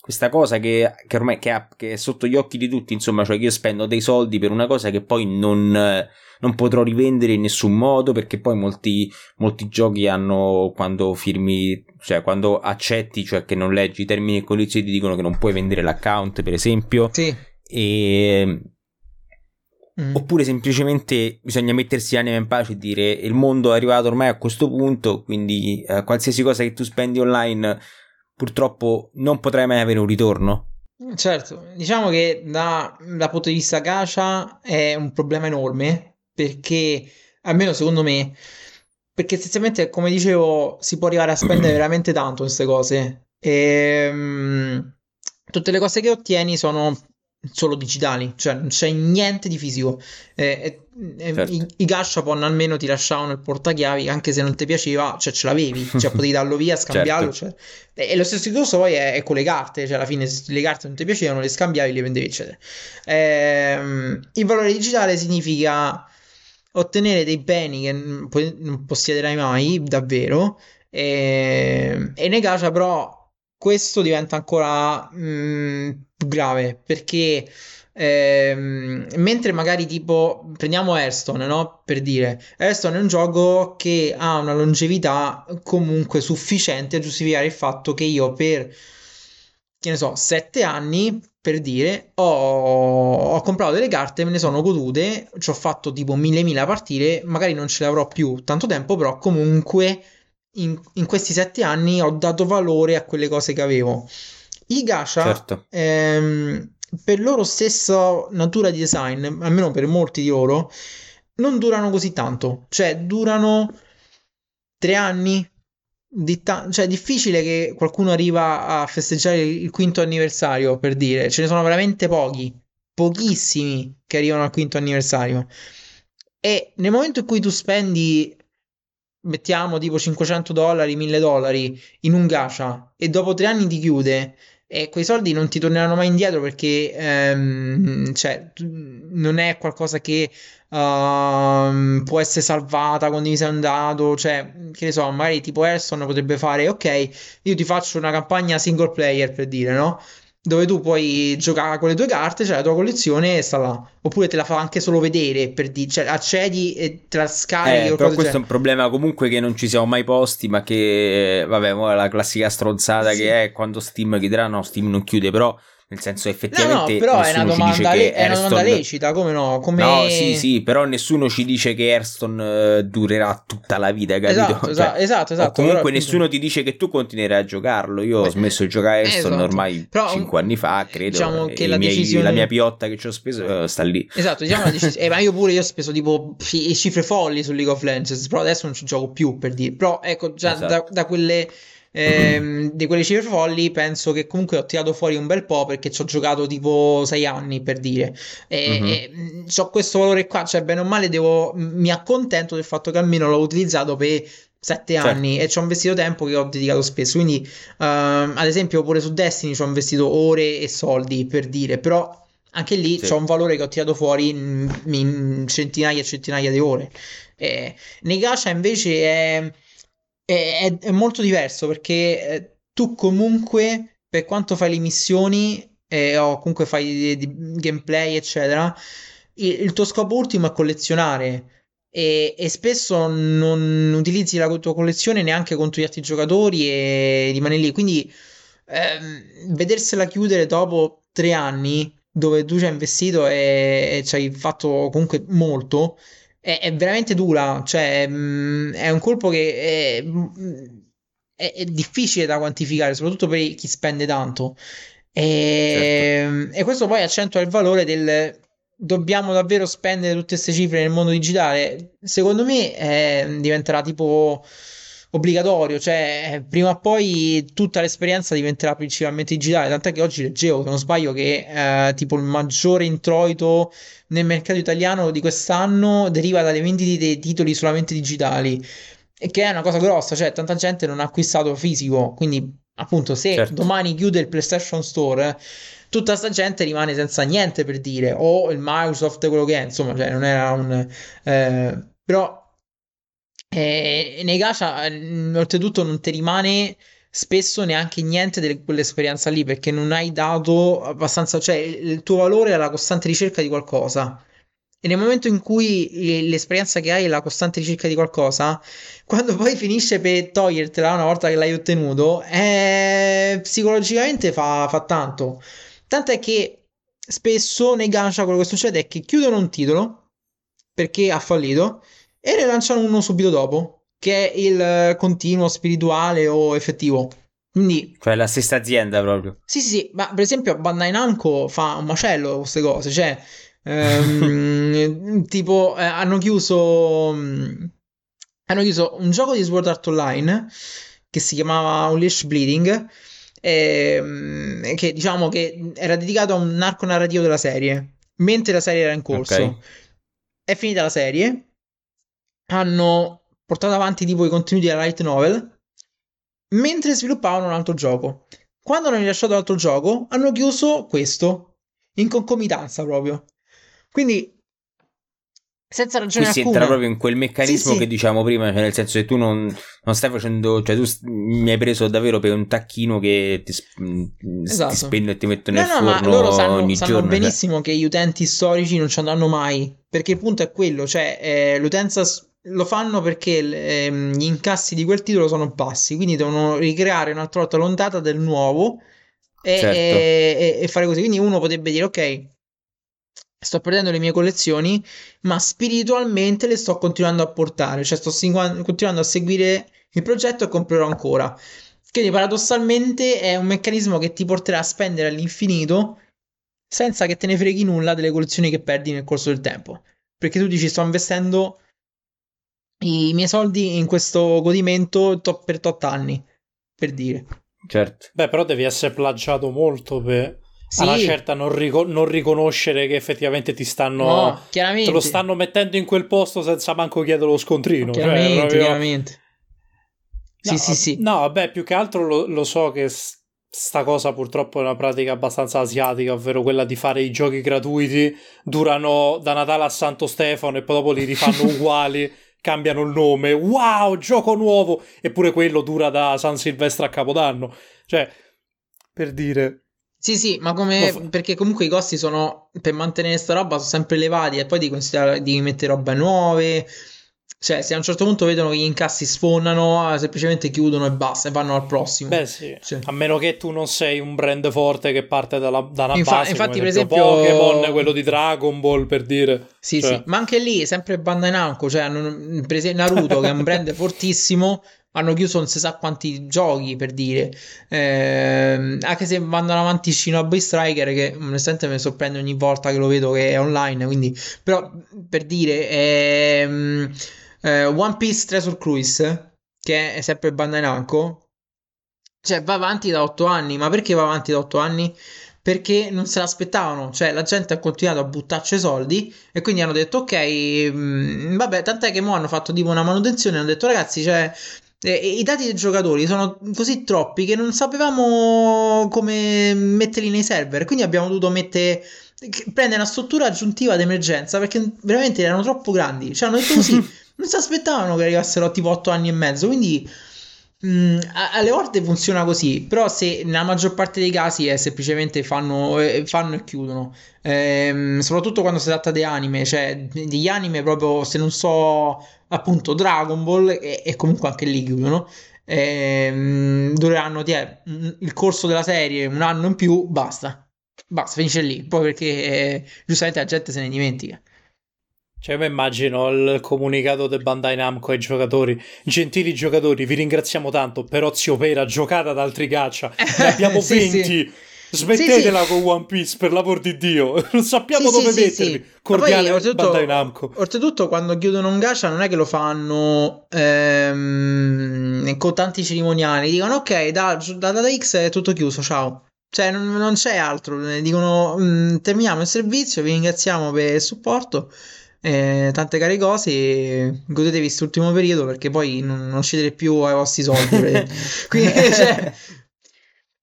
questa cosa che, che ormai che, ha, che, è sotto gli occhi di tutti, insomma, cioè che io spendo dei soldi per una cosa che poi non, non potrò rivendere in nessun modo, perché poi molti, molti giochi hanno, quando firmi, cioè quando accetti, cioè che non leggi i termini e condizioni, ti dicono che non puoi vendere l'account, per esempio. Sì. E... Mm. Oppure semplicemente bisogna mettersi anima in pace e dire il mondo è arrivato ormai a questo punto, quindi eh, qualsiasi cosa che tu spendi online purtroppo non potrai mai avere un ritorno. Certo, diciamo che da, dal punto di vista gacha è un problema enorme perché, almeno secondo me, perché essenzialmente, come dicevo, si può arrivare a spendere <clears throat> veramente tanto in queste cose. E, um, tutte le cose che ottieni sono solo digitali, cioè non c'è niente di fisico. Eh, eh, certo. i, I gashapon almeno ti lasciavano il portachiavi, anche se non ti piaceva, cioè ce l'avevi, <laughs> cioè potevi darlo via, scambiarlo. Certo. Cioè, e lo stesso discorso poi è, è, con le carte, cioè alla fine se le carte non ti piacevano, le scambiavi, le vendevi, eccetera. Eh, il valore digitale significa ottenere dei beni che non possiederai mai, davvero. E, e nei gacha però questo diventa ancora mh, grave perché ehm, mentre magari tipo prendiamo Hearthstone, no? Per dire, Hearthstone è un gioco che ha una longevità comunque sufficiente a giustificare il fatto che io per che ne so, sette anni per dire, ho, ho, comprato delle carte, me ne sono godute, ci ho fatto tipo mille mila partite, magari non ce le avrò più tanto tempo, però comunque in, in questi sette anni ho dato valore a quelle cose che avevo. I gacha, certo. ehm, per loro stessa natura di design, almeno per molti di loro, non durano così tanto, cioè durano tre anni, di ta- cioè è difficile che qualcuno arriva a festeggiare il quinto anniversario per dire, ce ne sono veramente pochi, pochissimi che arrivano al quinto anniversario. E nel momento in cui tu spendi, mettiamo tipo 500 dollari, 1000 dollari in un gacha e dopo tre anni ti chiude e quei soldi non ti torneranno mai indietro perché ehm, cioè, non è qualcosa che uh, può essere salvata, condivisa un dato, cioè, che ne so, magari tipo Hearthstone potrebbe fare, ok, io ti faccio una campagna single player per dire, no? Dove tu puoi giocare con le tue carte, c'è cioè la tua collezione e sta là. Oppure te la fa anche solo vedere, per dire, cioè accedi e te la scarichi. Eh, però questo è un problema comunque che non ci siamo mai posti, ma che, vabbè, la classica stronzata sì. che è quando Steam chiuderà, no, Steam non chiude, però nel senso, effettivamente. No, no, però è una, domanda, le- è una domanda lecita, come no? Come... No, sì, sì, però nessuno ci dice che Hearthstone uh, durerà tutta la vita, capito? Esatto, cioè, esatto, esatto. comunque però, nessuno ti dice che tu continuerai a giocarlo. Io ho smesso di giocare a Hearthstone esatto. ormai però, 5 anni fa, credo. Diciamo che la, miei, decisione... la mia piotta che ci ho speso uh, sta lì. Esatto, diciamo la decisione. <laughs> eh, ma io pure io ho speso tipo cifre folli su League of Legends, però adesso non ci gioco più per dire. Però ecco, già esatto. da, da quelle ehm, di quelle cifre folli penso che comunque ho tirato fuori un bel po' perché ci ho giocato tipo 6 anni per dire e, mm-hmm. e ho questo valore qua cioè bene o male devo mi accontento del fatto che almeno l'ho utilizzato per 7 certo. anni e ci ho investito tempo che ho dedicato spesso quindi um, ad esempio pure su Destiny ci ho investito ore e soldi per dire però anche lì sì. c'è un valore che ho tirato fuori in, in centinaia e centinaia di ore eh, nei gacha invece è è, è, molto diverso perché eh, tu comunque, per quanto fai le missioni eh, o comunque fai di, di gameplay, eccetera, il, il, tuo scopo ultimo è collezionare. E, e, spesso non utilizzi la tua collezione neanche contro gli altri giocatori e rimane lì. Quindi ehm, vedersela chiudere dopo tre anni dove tu ci hai investito e, e ci hai fatto comunque molto è, è veramente dura, cioè mh, mm, è un colpo che è, è, è, difficile da quantificare, soprattutto per chi spende tanto. E, certo. e questo poi accentua il valore del dobbiamo davvero spendere tutte queste cifre nel mondo digitale. Secondo me eh, diventerà tipo obbligatorio, cioè prima o poi tutta l'esperienza diventerà principalmente digitale, tant'è che oggi leggevo, se non sbaglio, che eh, tipo il maggiore introito nel mercato italiano di quest'anno deriva dalle vendite dei titoli solamente digitali, che è una cosa grossa, cioè tanta gente non ha acquistato fisico, quindi appunto se certo. domani chiude il PlayStation Store tutta sta gente rimane senza niente per dire o il Microsoft quello che è insomma cioè non era un eh, però e nei gacha, oltretutto, non ti rimane spesso neanche niente di quell'esperienza lì perché non hai dato abbastanza, cioè il tuo valore è la costante ricerca di qualcosa. E nel momento in cui l'esperienza che hai è la costante ricerca di qualcosa, quando poi finisce per togliertela una volta che l'hai ottenuto, eh, psicologicamente fa, fa tanto. È che spesso nei gacha quello che succede è che chiudono un titolo perché ha fallito e ne lanciano uno subito dopo, che è il continuo spirituale o effettivo. Quindi, cioè la stessa azienda proprio. Sì, sì, sì, ma per esempio Bandai Namco fa un macello queste cose, cioè ehm, <laughs> tipo eh, hanno chiuso hanno chiuso un gioco di Sword Art Online che si chiamava Unleash Bleeding ehm, che diciamo che era dedicato a un arco narrativo della serie mentre la serie era in corso. Okay. È finita la serie hanno portato avanti tipo i contenuti della light novel mentre sviluppavano un altro gioco. Quando hanno rilasciato l'altro gioco, hanno chiuso questo in concomitanza proprio. Quindi senza ragione Qui si alcuna. entra proprio in quel meccanismo Sì, sì. che diciamo prima, cioè nel senso che tu non, non stai facendo, cioè tu mi hai preso davvero per un tacchino che ti, mm, Esatto. ti spendo e ti metto No, nel no, ma forno loro sanno, sanno giorno. cioè. benissimo che gli utenti storici non ci andranno mai, perché il punto è quello, cioè eh, l'utenza lo fanno perché ehm, gli incassi di quel titolo sono bassi, quindi devono ricreare un'altra volta l'ondata del nuovo e, Certo. e- e- e fare così. Quindi uno potrebbe dire, ok, sto perdendo le mie collezioni, ma spiritualmente le sto continuando a portare, cioè sto singua- continuando a seguire il progetto e comprerò ancora. Quindi paradossalmente è un meccanismo che ti porterà a spendere all'infinito senza che te ne freghi nulla delle collezioni che perdi nel corso del tempo. Perché tu dici sto investendo i miei soldi in questo godimento to- per tot anni, per dire. Certo. Beh, però devi essere plagiato molto per Sì, alla certa non, rico- non riconoscere che effettivamente ti stanno. no, chiaramente. Te lo stanno mettendo in quel posto senza manco chiedere lo scontrino. cioè, chiaramente, proprio- chiaramente. Sì, No, sì, sì. No, vabbè, più che altro lo, lo so che s- sta cosa purtroppo è una pratica abbastanza asiatica, ovvero quella di fare i giochi gratuiti, durano da Natale a Santo Stefano e poi dopo li rifanno <laughs> uguali, cambiano il nome, wow, gioco nuovo, eppure quello dura da San Silvestre a Capodanno. Cioè, per dire... Sì, sì, ma come... Fa- Perché comunque i costi sono... Per mantenere sta roba sono sempre elevati e poi di, considerare, di mettere robe nuove... Cioè, se a un certo punto vedono che gli incassi sfondano, eh, semplicemente chiudono e basta e vanno al prossimo. Beh sì, Sì. a meno che tu non sei un brand forte che parte dalla, da una Infa- base, infatti, per esempio Pokémon, quello di Dragon Ball, per dire. Sì, Cioè- sì, ma anche lì, sempre Bandai Namco, cioè hanno- per esempio Naruto, che è un brand fortissimo, hanno chiuso non si sa quanti giochi, per dire. Ehm, anche se vanno avanti Shinobi Striker, che onestamente mi sorprende ogni volta che lo vedo che è online, quindi... Però, per dire, ehm, eh, One Piece Treasure Cruise, che è sempre Bandai Namco, cioè va avanti da 8 anni, ma perché va avanti da 8 anni? Perché non se l'aspettavano, cioè la gente ha continuato a buttarci soldi e quindi hanno detto ok, mh, vabbè, tant'è che mo hanno fatto tipo una manutenzione, hanno detto ragazzi, cioè eh, i dati dei giocatori sono così troppi che non sapevamo come metterli nei server, quindi abbiamo dovuto mettere prendere una struttura aggiuntiva d'emergenza perché veramente erano troppo grandi, cioè hanno detto così, <laughs> non si aspettavano che arrivassero tipo 8 anni e mezzo, quindi Mm, a- alle volte funziona così, però se nella maggior parte dei casi è semplicemente fanno, eh, fanno e chiudono. Ehm, soprattutto quando si tratta di anime, cioè degli anime proprio se non so appunto Dragon Ball e, e comunque anche lì chiudono. Ehm, dureranno è, mm, il corso della serie un anno in più, basta. Basta, finisce lì. Poi perché eh, giustamente la gente se ne dimentica. Cioè, io mi immagino il comunicato del Bandai Namco ai giocatori. Gentili giocatori, vi ringraziamo tanto. Però zio Pera, giocate ad altri caccia. <laughs> Ne abbiamo Sì, 20. sì. Smettetela Sì, con One Piece, per l'amor di Dio. <laughs> Non sappiamo dove mettervi. Ma poi, Cordiale oltretutto- Bandai Namco. Oltretutto, quando chiudono un gacha, non è che lo fanno ehm, con tanti cerimoniali. Dicono: Ok, da, da data X è tutto chiuso. Ciao. Cioè, non, non c'è altro. Dicono: "Mm, Terminiamo il servizio. Vi ringraziamo per il supporto. Eh, tante care cose. Godetevi quest'ultimo periodo perché poi non, non cedere più ai vostri soldi. <laughs> Quindi, cioè,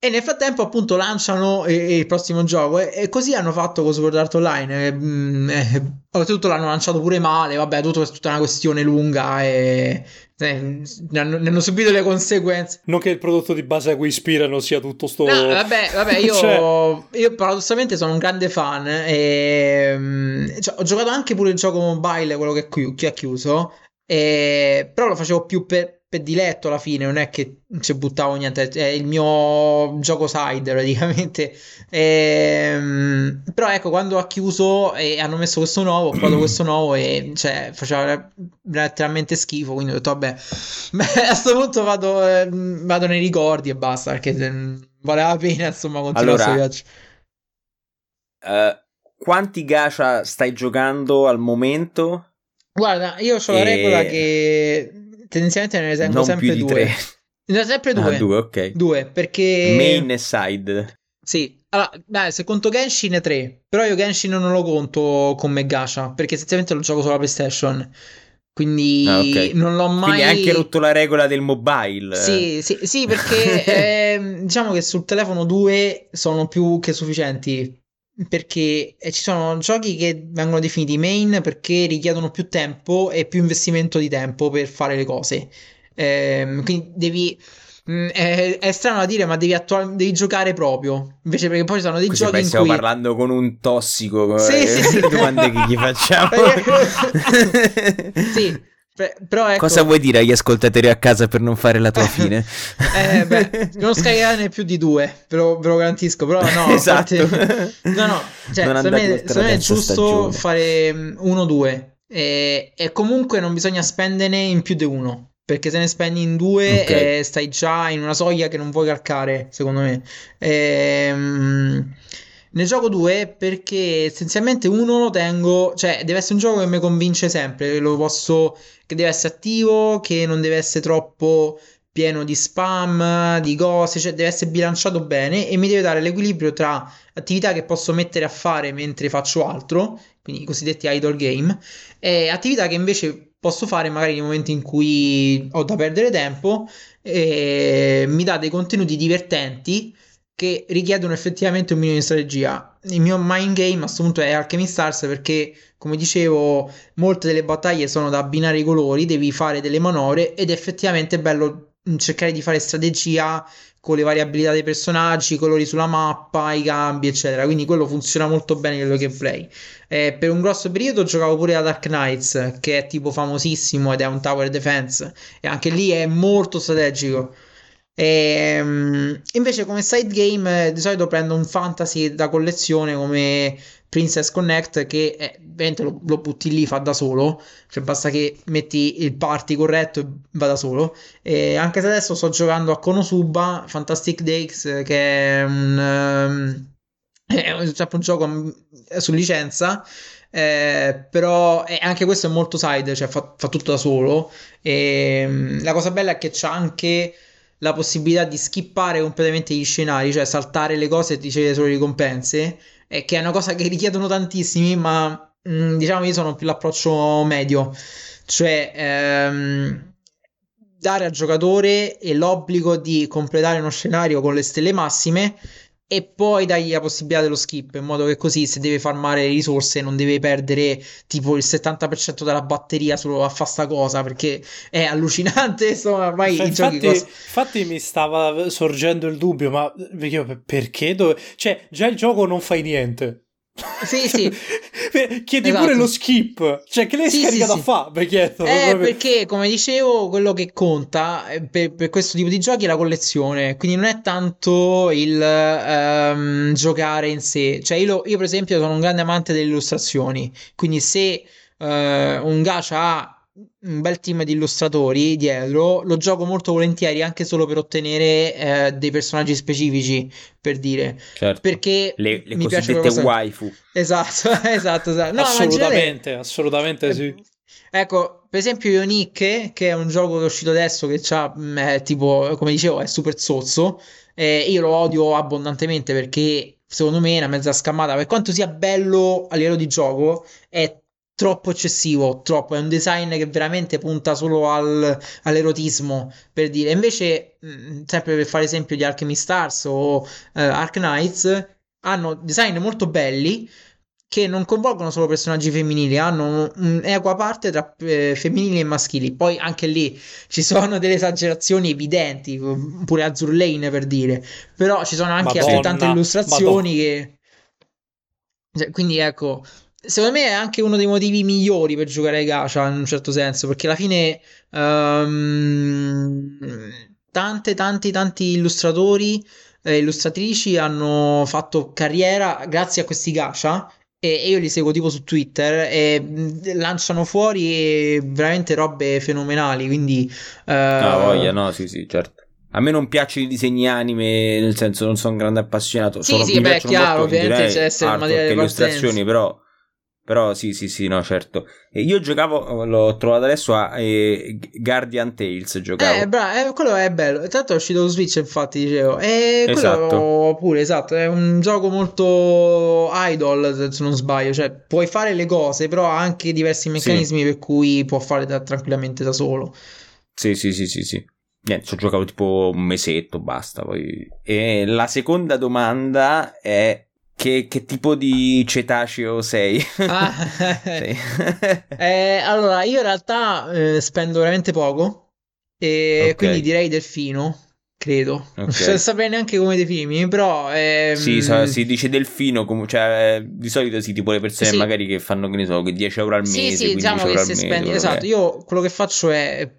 e nel frattempo, appunto, lanciano eh, il prossimo gioco. E, e così hanno fatto con Sword Art Online. eh, mm, eh, oltretutto l'hanno lanciato pure male. Vabbè, tutto è tutta una questione lunga. E eh, ne, hanno, ne hanno subito le conseguenze. Non che il prodotto di base a cui ispirano sia tutto sto. No, vabbè, vabbè, <laughs> io, Cioè- io paradossalmente sono un grande fan. E, mm, cioè, ho giocato anche pure il gioco mobile, quello che, chi- che ha chiuso. e- però lo facevo più per, per diletto alla fine, non è che ci buttavo niente. È il mio gioco side praticamente. <laughs> Ehm, però ecco, quando ha chiuso e hanno messo questo nuovo, ho provato questo <clears throat> nuovo e cioè, faceva letteralmente schifo. Quindi ho detto, vabbè, <laughs> beh, a questo punto vado, eh, vado nei ricordi e basta. Perché eh, vale la pena, insomma, continuare Allora, questo viaggio. Eh, quanti gacha stai giocando al momento? Guarda, io ho la E- regola che tendenzialmente ne tengo non sempre due. tre. Ne ho sempre due. Ah, due, ok. Due, perché... Main e side. Sì, allora, dai, se conto Genshin è 3, però io Genshin non lo conto come gacha, perché essenzialmente lo gioco sulla PlayStation, quindi Ah, ok. non l'ho mai... Quindi hai anche rotto la regola del mobile. Sì, sì, sì, perché <laughs> ehm, diciamo che sul telefono 2 sono più che sufficienti. Perché ci sono giochi che vengono definiti main perché richiedono più tempo e più investimento di tempo per fare le cose. Eh, quindi devi Mm, è, è, strano da dire, ma devi, attual- devi, giocare proprio. Invece, perché poi ci sono dei Così giochi. in stiamo cui... parlando con un tossico. Sì, eh, sì, sì. <laughs> domande che gli facciamo. <laughs> sì. Però ecco... Cosa vuoi dire agli ascoltatori a casa per non fare la tua <laughs> fine? eh, beh, <laughs> non scaricare più di due, ve lo, ve lo garantisco. Però no, <laughs> esatto. Parte... no, no, cioè, secondo me, è giusto stagione. fare mm, uno due. E, e comunque non bisogna spenderne in più di uno. Perché se ne spendi in due okay. eh, stai già in una soglia che non puoi calcare, secondo me. Ehm, ne gioco due perché essenzialmente uno lo tengo, cioè deve essere un gioco che mi convince sempre, lo posso, che deve essere attivo, che non deve essere troppo pieno di spam, di cose, cioè deve essere bilanciato bene e mi deve dare l'equilibrio tra attività che posso mettere a fare mentre faccio altro, quindi i cosiddetti idle game, e attività che invece posso fare magari nei momenti in cui ho da perdere tempo e mi dà dei contenuti divertenti che richiedono effettivamente un minimo di strategia. Il mio mind game a questo punto è Alchemy Stars perché, come dicevo, molte delle battaglie sono da abbinare i colori, devi fare delle manovre ed è effettivamente bello cercare di fare strategia con le variabilità dei personaggi, i colori sulla mappa, i cambi, eccetera. Quindi quello funziona molto bene nel gameplay. Eh, per un grosso periodo giocavo pure a Dark Knights, che è tipo famosissimo ed è un tower defense, e anche lì è molto strategico. E, um, invece come side game di solito prendo un fantasy da collezione come Princess Connect che è, lo, lo, butti lì, fa da solo, cioè basta che metti il party corretto e va da solo. E anche se adesso sto giocando a Konosuba Fantastic Days, che è un, um, <laughs> è un gioco mm, su licenza. Eh, però eh, anche questo è molto side, cioè fa, fa tutto da solo. E, um, la cosa bella è che c'è anche la possibilità di skippare completamente gli scenari, cioè saltare le cose e ricevere solo ricompense eh, che è una cosa che richiedono tantissimi, ma mh, mm, diciamo io sono più l'approccio medio, cioè ehm, dare al giocatore l'obbligo di completare uno scenario con le stelle massime e poi dargli la possibilità dello skip in modo che così se deve farmare risorse non deve perdere tipo il 70% della batteria solo a fare sta cosa perché è allucinante <laughs> insomma ormai i infatti, cost... infatti mi stava sorgendo il dubbio ma perché dove... cioè già il gioco non fai niente sì, sì. <laughs> Chiedi esatto. pure lo skip. Cioè, che lei sì, scarica sì, da sì. fa? Perché, eh, perché, come dicevo, quello che conta eh, per, per, questo tipo di giochi è la collezione. Quindi non è tanto il um, giocare in sé. Cioè, io, io, per esempio, sono un grande amante delle illustrazioni. Quindi, se uh, un gacha ha un bel team di illustratori dietro, lo gioco molto volentieri anche solo per ottenere eh, dei personaggi specifici, per dire. Certo. Perché le, le mi cosiddette piace waifu. Esatto, <laughs> esatto, esatto. No, assolutamente, generale... assolutamente sì. Ecco, per esempio Ionic, che è un gioco che è uscito adesso che ha mm, tipo, come dicevo, è super zozzo. Eh, io lo odio abbondantemente perché secondo me è una mezza scammata. Per quanto sia bello a livello di gioco, è troppo eccessivo, troppo, è un design che veramente punta solo al, all'erotismo, per dire. Invece, mh, mm, sempre per fare esempio di Alchemy Stars o uh, Ark Knights, hanno design molto belli che non coinvolgono solo personaggi femminili, hanno un'equa parte tra eh, femminili e maschili. Poi anche lì ci sono delle esagerazioni evidenti, pure Azur Lane per dire, però ci sono anche Madonna, tante illustrazioni Madonna. che... Cioè, quindi ecco, secondo me è anche uno dei motivi migliori per giocare ai gacha in un certo senso perché alla fine um, tante tanti tanti illustratori e illustratrici hanno fatto carriera grazie a questi gacha e io li seguo tipo su Twitter e lanciano fuori veramente robe fenomenali quindi uh... ah voglia no sì sì certo a me non piacciono i disegni anime, nel senso non sono un grande appassionato. Sì, sì, beh, chiaro, ovviamente c'è essere una materia di illustrazioni, però però sì, sì, sì, no, certo. E io giocavo, l'ho trovato adesso a eh, Guardian Tales. Giocavo. Eh, bravo, eh, quello è bello. L'altro è uscito su Switch, infatti, dicevo. E quello esatto. pure, esatto. È un gioco molto idol, se non sbaglio. Cioè, puoi fare le cose, però ha anche diversi meccanismi sì. per cui può fare da, tranquillamente da solo. Sì, sì, sì, sì, sì. Niente, ci ho giocato tipo un mesetto, basta. Poi. E la seconda domanda è Che, che, tipo di cetaceo sei? Ah, <laughs> sei. <laughs> eh, allora, io in realtà eh, spendo veramente poco e okay. quindi direi delfino, credo. Okay. Non saprei neanche come definirmi, però... Ehm... Sì, si dice delfino, com- cioè, eh, di solito sì, tipo le persone sì. magari che fanno, che ne so, 10 euro al mese, sì, sì, diciamo euro al mese. Spendi, esatto, io quello che faccio è...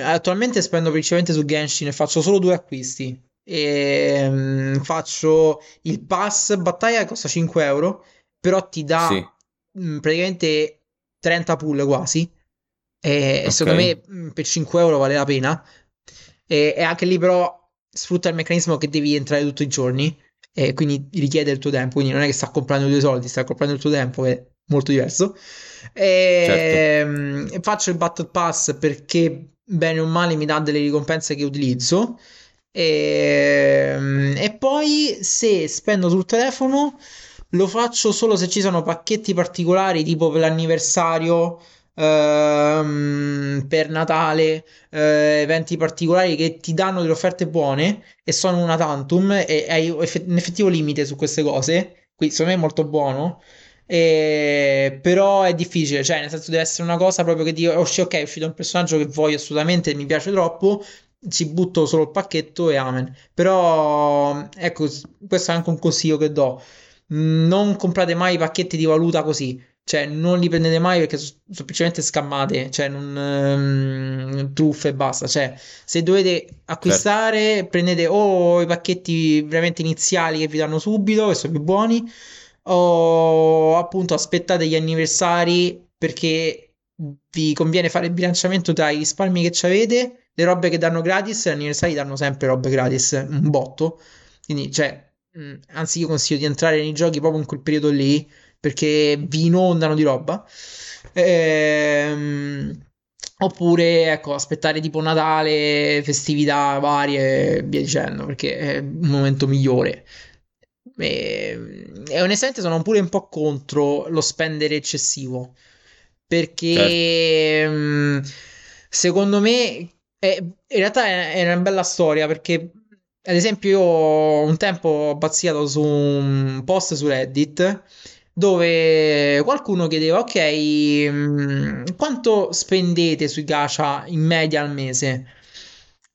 Attualmente spendo principalmente su Genshin e faccio solo due acquisti e um, faccio il pass battaglia che costa 5 euro, però ti dà sì. mh, mm, praticamente 30 pull quasi. E okay. secondo me mh, mm, per 5 euro vale la pena. E, e, anche lì, però, sfrutta il meccanismo che devi entrare tutti i giorni. E quindi richiede il tuo tempo. Quindi non è che sta comprando due soldi, sta comprando il tuo tempo, che è molto diverso. E, certo. Ehm, faccio il Battle Pass perché bene o male mi dà delle ricompense che utilizzo. E, ehm, e poi se spendo sul telefono lo faccio solo se ci sono pacchetti particolari tipo per l'anniversario, ehm, per Natale, eh, eventi particolari che ti danno delle offerte buone e sono una tantum e hai un effettivo limite su queste cose. Qui secondo me è molto buono. E... però è difficile, cioè nel senso deve essere una cosa proprio che dico, oh, ok, è uscito un personaggio che voglio assolutamente, mi piace troppo, ci butto solo il pacchetto e amen. Però, ecco, questo è anche un consiglio che do. Non comprate mai i pacchetti di valuta così. Cioè, non li prendete mai perché sono semplicemente scammate, cioè, non um, truffe e basta. Cioè, se dovete acquistare, certo. prendete o i pacchetti veramente iniziali che vi danno subito, che sono più buoni, o appunto aspettate gli anniversari perché vi conviene fare il bilanciamento tra i risparmi che avete le robe che danno gratis, gli anniversari danno sempre robe gratis, un botto. Quindi, cioè, mh, anzi, io consiglio di entrare nei giochi proprio in quel periodo lì, perché vi inondano di roba. Ehm, oppure, ecco, aspettare tipo Natale, festività varie via dicendo, perché è un momento migliore. E, e onestamente sono pure un po' contro lo spendere eccessivo, perché... Certo. Mh, secondo me e in realtà è, è una bella storia perché, ad esempio, io un tempo ho bazziato su un post su Reddit dove qualcuno chiedeva: Ok, mm, quanto spendete sui gacha in media al mese?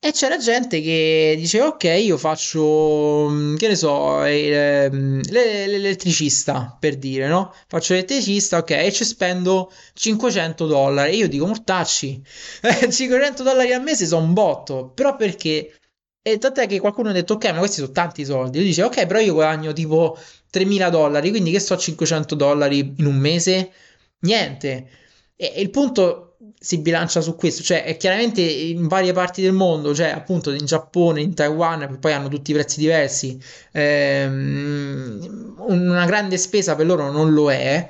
E c'era gente che diceva: Ok, io faccio, mm, che ne so, ehm, l'elettricista per dire, no? Faccio l'elettricista, ok, e ci spendo 500 dollari. E io dico: Mortacci, <laughs> 500 dollari al mese sono un botto, però perché? E tant'è che qualcuno ha detto: Ok, ma questi sono tanti soldi. Io dice: Ok, però io guadagno tipo 3000 dollari, quindi che sto a 500 dollari in un mese? Niente. E, e il punto si bilancia su questo, cioè è chiaramente in varie parti del mondo, cioè appunto in Giappone, in Taiwan, poi hanno tutti i prezzi diversi, ehm, una grande spesa per loro non lo è,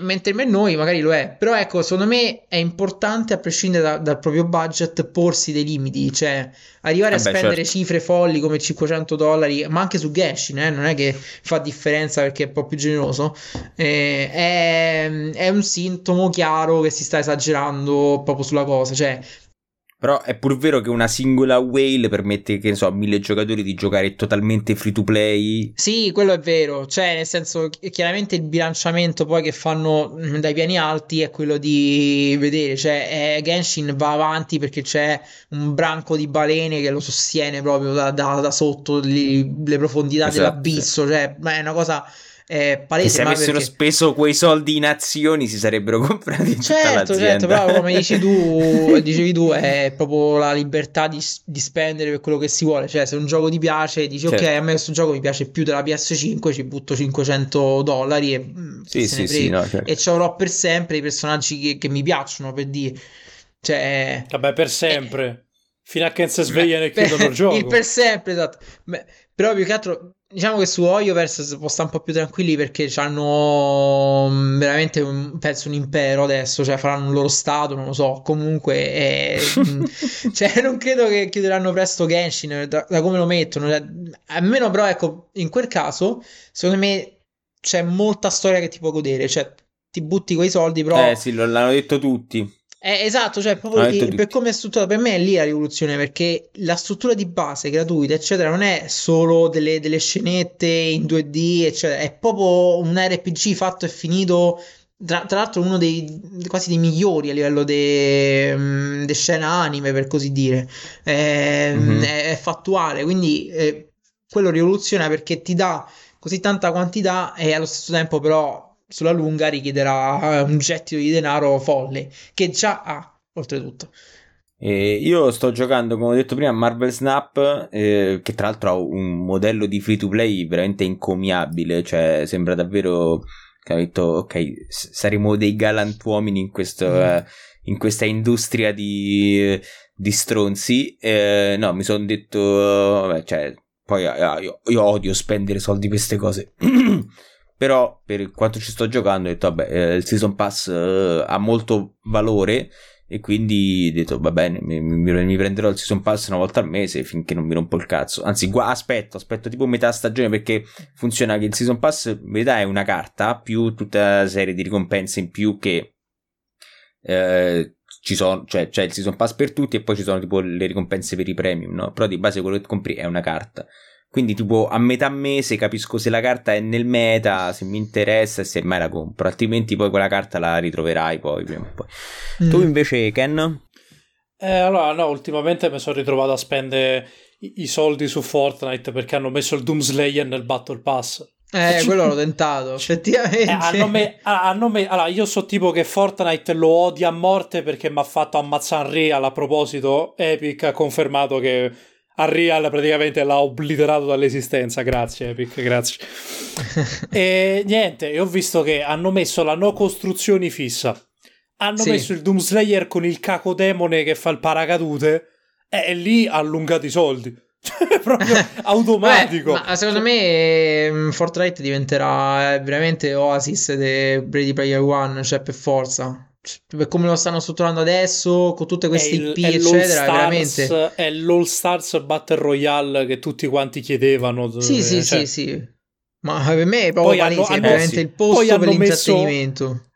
mentre per noi magari lo è, però ecco, secondo me è importante a prescindere da, dal proprio budget porsi dei limiti, cioè arrivare Vabbè, a spendere certo. cifre folli come 500 dollari, ma anche su Genshin, eh, non è che fa differenza perché è un po' più generoso, eh, è, è un sintomo chiaro che si sta esagerando proprio sulla cosa, cioè però è pur vero che una singola whale permette, che ne so, a mille giocatori di giocare totalmente free to play. Sì, quello è vero. Cioè, nel senso, chiaramente il bilanciamento poi che fanno mm, dai piani alti è quello di vedere. Cioè, eh, Genshin va avanti perché c'è un branco di balene che lo sostiene proprio da, da, da sotto le, le profondità esatto. dell'abisso. Cioè, è una cosa è palese. se avessero perché... speso quei soldi in azioni si sarebbero <laughs> comprati certo, certo, però come <laughs> dici tu, dicevi tu, è proprio la libertà di, di, spendere per quello che si vuole. Cioè, se un gioco ti piace, dici certo. ok, a me questo gioco mi piace più della PS5, ci butto 500 dollari e mm, sì, sì, sì, no, certo. e ci avrò per sempre i personaggi che, che mi piacciono, per dire. Cioè, Vabbè, per sempre. Eh, Fino a che non si svegliano e chiudono il <laughs> gioco. Il per sempre, esatto. Beh, però più che altro Diciamo che su Oyoverse si può stare un po' più tranquilli perché hanno mm, veramente un, penso un impero adesso, cioè faranno un loro stato, non lo so. Comunque, è, mm, <laughs> cioè, non credo che chiuderanno presto Genshin da, da come lo mettono. Cioè, almeno, però, ecco, in quel caso, secondo me c'è molta storia che ti può godere. Cioè, ti butti quei soldi, però. Eh sì, l'hanno detto tutti. Eh, esatto, cioè proprio il, per come è strutturato, per me è lì la rivoluzione, perché la struttura di base gratuita, eccetera, non è solo delle, delle scenette in 2D, eccetera, è proprio un RPG fatto e finito. Tra, tra l'altro, uno dei quasi dei migliori a livello di mm, scena anime, per così dire, eh, mm-hmm. è, è, fattuale. Quindi eh, quello rivoluziona perché ti dà così tanta quantità e allo stesso tempo, però sulla lunga richiederà eh, un gettito di denaro folle che già ha oltretutto. Eh, io sto giocando, come ho detto prima, Marvel Snap, eh, che tra l'altro ha un modello di free to play veramente incomiabile, cioè sembra davvero che ha detto ok, saremo dei galantuomini in, questo, mm. eh, in questa industria di, di stronzi. Eh, no, mi sono detto, vabbè, cioè, poi ah, io, io odio spendere soldi per queste cose. <clears throat> Però per quanto ci sto giocando ho detto vabbè eh, il Season Pass eh, ha molto valore e quindi ho detto va bene mi, mi, mi, prenderò il Season Pass una volta al mese finché non mi rompo il cazzo. Anzi gu- aspetto, aspetto tipo metà stagione perché funziona che il Season Pass verità è una carta più tutta una serie di ricompense in più che... Eh, ci sono, cioè c'è il season pass per tutti e poi ci sono tipo le ricompense per i premium, no? Però di base quello che compri è una carta. Quindi, tipo, a metà mese capisco se la carta è nel meta, se mi interessa e se mai la compro. Altrimenti, poi quella carta la ritroverai poi. Prima poi. Mm. Tu invece, Ken? Eh, allora, no, ultimamente mi sono ritrovato a spendere i, i soldi su Fortnite perché hanno messo il Doom Slayer nel Battle Pass. Eh, <laughs> quello l'ho tentato, effettivamente. Eh, hanno me- hanno me- allora, io so tipo che Fortnite lo odia a morte perché mi ha fatto ammazzare Real. A proposito, Epic ha confermato che Unreal praticamente l'ha obliterato dall'esistenza. Grazie, Epic, grazie. <laughs> e niente, e ho visto che hanno messo la no costruzioni fissa. Hanno sì. messo il Doom Slayer con il cacodemone che fa il paracadute. E lì ha allungato i soldi. <laughs> Cioè, proprio <laughs> automatico. Beh, ma secondo me mm, Fortnite diventerà veramente Oasis di Brady Player One, cioè per forza per come lo stanno strutturando adesso, con tutte queste IP, eccetera, Stars, veramente. È l'All Stars Battle Royale che tutti quanti chiedevano. Sì, sì, cioè... sì, sì. Ma per me è proprio palese, hanno, è veramente sì. il posto per l'intrattenimento. Messo...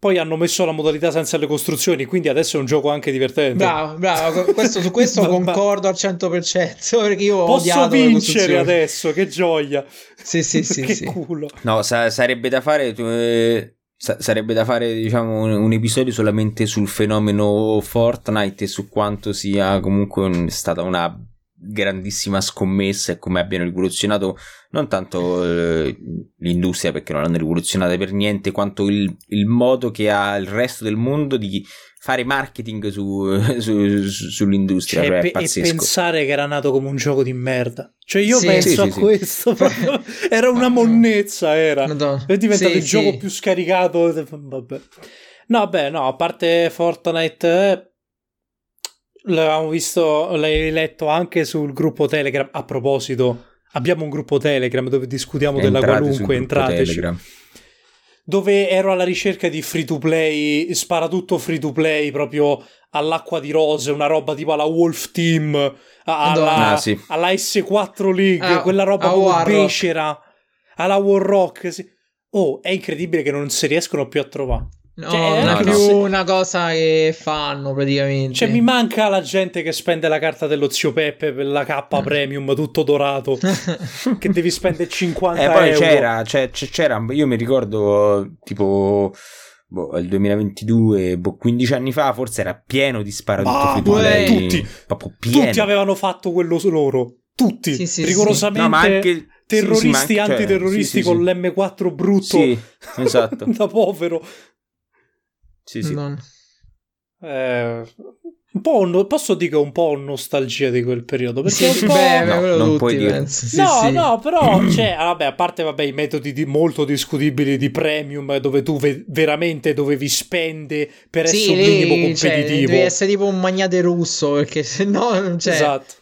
Poi hanno messo la modalità senza le costruzioni, quindi adesso è un gioco anche divertente. Bravo, bravo, questo, su questo <laughs> concordo al 100%, <laughs> perché io ho Posso vincere adesso, che gioia. Sì, sì, sì. <laughs> che sì. culo. No, sa- sarebbe da fare... Eh sarebbe da fare diciamo un, un, episodio solamente sul fenomeno Fortnite e su quanto sia comunque un, stata una grandissima scommessa e come abbiano rivoluzionato non tanto eh, l'industria perché non l'hanno rivoluzionata per niente quanto il, il modo che ha il resto del mondo di fare marketing su, <laughs> su, su, sull'industria. Cioè, cioè, pe- e pensare che era nato come un gioco di merda. Cioè, io sì, penso sì, a sì, questo. <laughs> era una monnezza. Era. Madonna. È diventato il gioco più scaricato. Vabbè. No, beh, no, a parte Fortnite. Eh, l'abbiamo visto, l'hai letto anche sul gruppo Telegram. A proposito, abbiamo un gruppo Telegram dove discutiamo Entrate della qualunque. Entrateci. Telegram dove ero alla ricerca di free to play, spara tutto free to play proprio all'acqua di rose, una roba tipo alla Wolf Team, alla, ah, sì. alla S4 League, ah, quella roba come becera, alla War Rock. Sì. Oh, è incredibile che non si riescono più a trovare. No, cioè, è più no. una cosa che fanno praticamente. Cioè, mi manca la gente che spende la carta dello zio Peppe per la K mm. <laughs> premium tutto dorato. <laughs> che devi spendere 50 euro. E poi euro. c'era, cioè, c'era, io mi ricordo tipo. Boh, il 2022, boh, 15 anni fa, forse era pieno di sparatutto tutti, tutti avevano fatto quello loro. Tutti, sì, sì, rigorosamente. Sì. No, anche, terroristi, sì, anche, antiterroristi cioè, con l'M4 brutto. Sì, esatto. <laughs> da povero. Sì, sì. Non... Eh, un po' posso dire un po' nostalgia di quel periodo perché sì, un po'... beh, no, non puoi dire sì, no sì. no però cioè, vabbè, a parte vabbè, i metodi di, molto discutibili di premium dove tu ve- veramente dovevi spendere per essere un minimo cioè, competitivo cioè, devi essere tipo un magnate russo perché se no cioè... esatto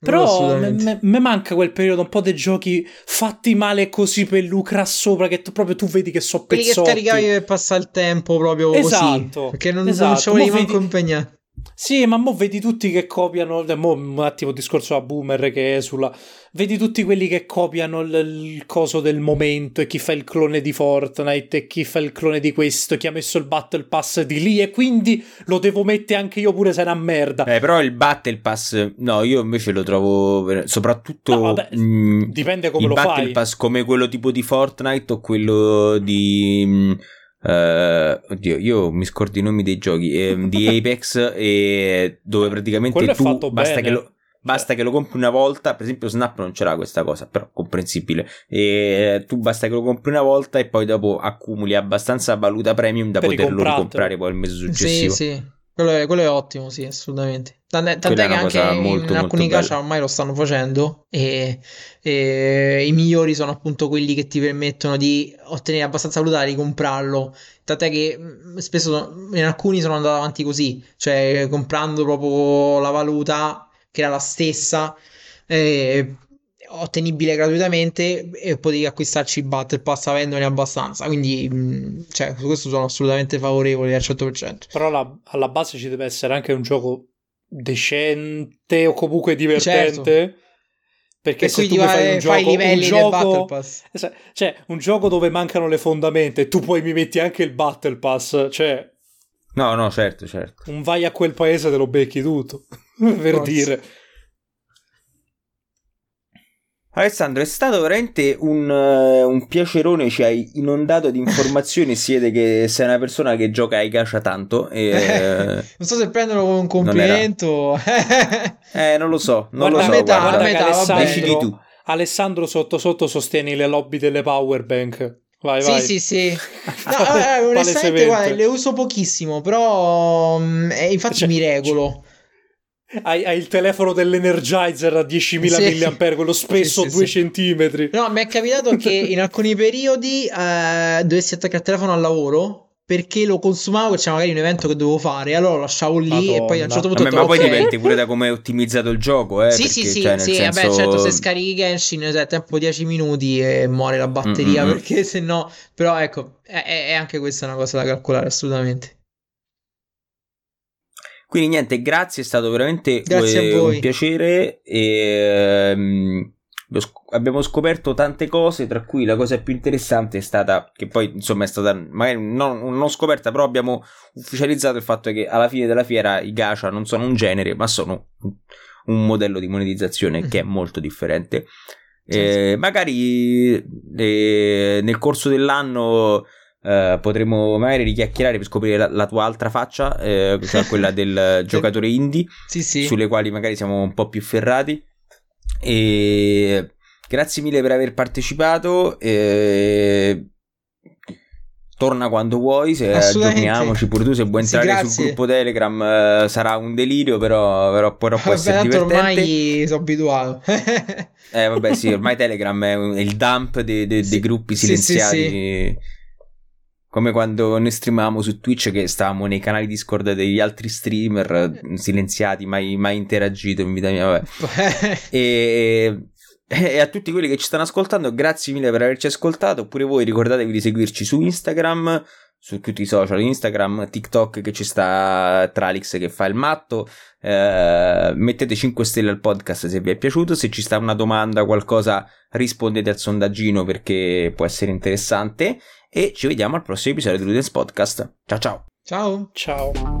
però mi manca quel periodo un po' dei giochi fatti male così per lucra sopra che tu, proprio tu vedi che so pezzotti. Quelli che scaricavi per passare il tempo proprio esatto, così. Perché non, esatto. non ci volevi manco impegnare. Sì, ma mo vedi tutti che copiano. Mo un attimo discorso a boomer che è sulla. Vedi tutti quelli che copiano il, il, coso del momento e chi fa il clone di Fortnite e chi fa il clone di questo, chi ha messo il Battle Pass di lì e quindi lo devo mettere anche io pure se è una merda. Eh, però il Battle Pass, no, io invece lo trovo soprattutto. No, vabbè, mh, mm, dipende come lo fai. Il Battle Pass come quello tipo di Fortnite o quello di. Mh, mm, Uh, oddio, io mi scordo i nomi dei giochi eh, di <laughs> Apex e dove praticamente tu basta bene. che lo Basta che lo compri una volta, per esempio Snap non ce l'ha questa cosa, però comprensibile. E tu basta che lo compri una volta e poi dopo accumuli abbastanza valuta premium da per poterlo ricomprare poi il mese successivo. Sì, sì. Quello è, quello è ottimo, sì, assolutamente. Tant'è, tant'è che anche molto, in alcuni casi ormai lo stanno facendo e, e, i migliori sono appunto quelli che ti permettono di ottenere abbastanza valuta e comprarlo. Tant'è che mm, spesso in alcuni sono andato avanti così, cioè comprando proprio la valuta che era la stessa. Eh, ottenibile gratuitamente e potevi acquistarci il Battle Pass avendone abbastanza. Quindi, mm, cioè, su questo sono assolutamente favorevoli al 100%. Però la, alla base ci deve essere anche un gioco decente o comunque divertente. Certo. Perché se tu fai un gioco, fai i livelli un gioco, del Battle Pass. Cioè, un gioco dove mancano le fondamenta e tu poi mi metti anche il Battle Pass, cioè... No, no, certo, certo. Un vai a quel paese te lo becchi tutto, <laughs> per Forse. dire. Alessandro, è stato veramente un, uh, un, piacerone, ci hai inondato di informazioni e si vede che sei una persona che gioca ai gacha tanto. E, eh, non so se prenderlo come un complimento. Non <laughs> eh, non lo so, non guarda, lo so. Metà, guarda, metà, Alessandro, decidi tu. Alessandro sotto sotto sostieni le lobby delle power bank. Vai, sì, vai. sì, sì. <laughs> No, eh, onestamente, guarda, le uso pochissimo, però eh, infatti cioè, mi regolo. Hai, hai, il telefono dell'Energizer a 10.000 sì. mAh, quello spesso sì, sì, 2 centimetri. No, mi è capitato che in alcuni periodi eh, dovessi attaccare il telefono al lavoro perché lo consumavo, c'era magari un evento che dovevo fare, allora lo lasciavo lì Madonna. e poi a un certo punto... Vabbè, ma poi okay. dipende pure da come è ottimizzato il gioco, eh? Sì, perché, sì, sì, cioè, sì senso... vabbè, certo, se scarichi Genshin, è tempo 10 minuti e muore la batteria, mm-hmm. perché se no... Però ecco, è, è anche questa una cosa da calcolare, assolutamente. Quindi niente, grazie, è stato veramente grazie un piacere e um, abbiamo scoperto tante cose, tra cui la cosa più interessante è stata, che poi insomma è stata magari non, non scoperta, però abbiamo ufficializzato il fatto che alla fine della fiera i gacha non sono un genere, ma sono un modello di monetizzazione che è molto differente. Eh, magari eh, nel corso dell'anno Uh, potremo magari richiacchierare per scoprire la, la tua altra faccia, eh, cioè <laughs> quella del giocatore indie, sì, sì. sulle quali magari siamo un po' più ferrati. E grazie mille per aver partecipato. E... Torna quando vuoi, se aggiorniamoci pure tu, se vuoi entrare sì, sul gruppo Telegram uh, sarà un delirio, però, però, però può <laughs> vabbè, essere divertente. ormai sono abituato. eh vabbè sì, ormai <laughs> Telegram è, il dump dei, dei, dei gruppi silenziati come quando noi streamavamo su Twitch che stavamo nei canali Discord degli altri streamer silenziati, mai, mai interagito in vita mia, vabbè. <laughs> e, e, a tutti quelli che ci stanno ascoltando, grazie mille per averci ascoltato. Oppure voi ricordatevi di seguirci su Instagram, su tutti i social, Instagram, TikTok che ci sta Tralix che fa il matto. Eh, mettete 5 stelle al podcast se vi è piaciuto. Se ci sta una domanda, qualcosa, rispondete al sondaggino perché può essere interessante e ci vediamo al prossimo episodio di Ludens Podcast. Ciao ciao. Ciao. Ciao.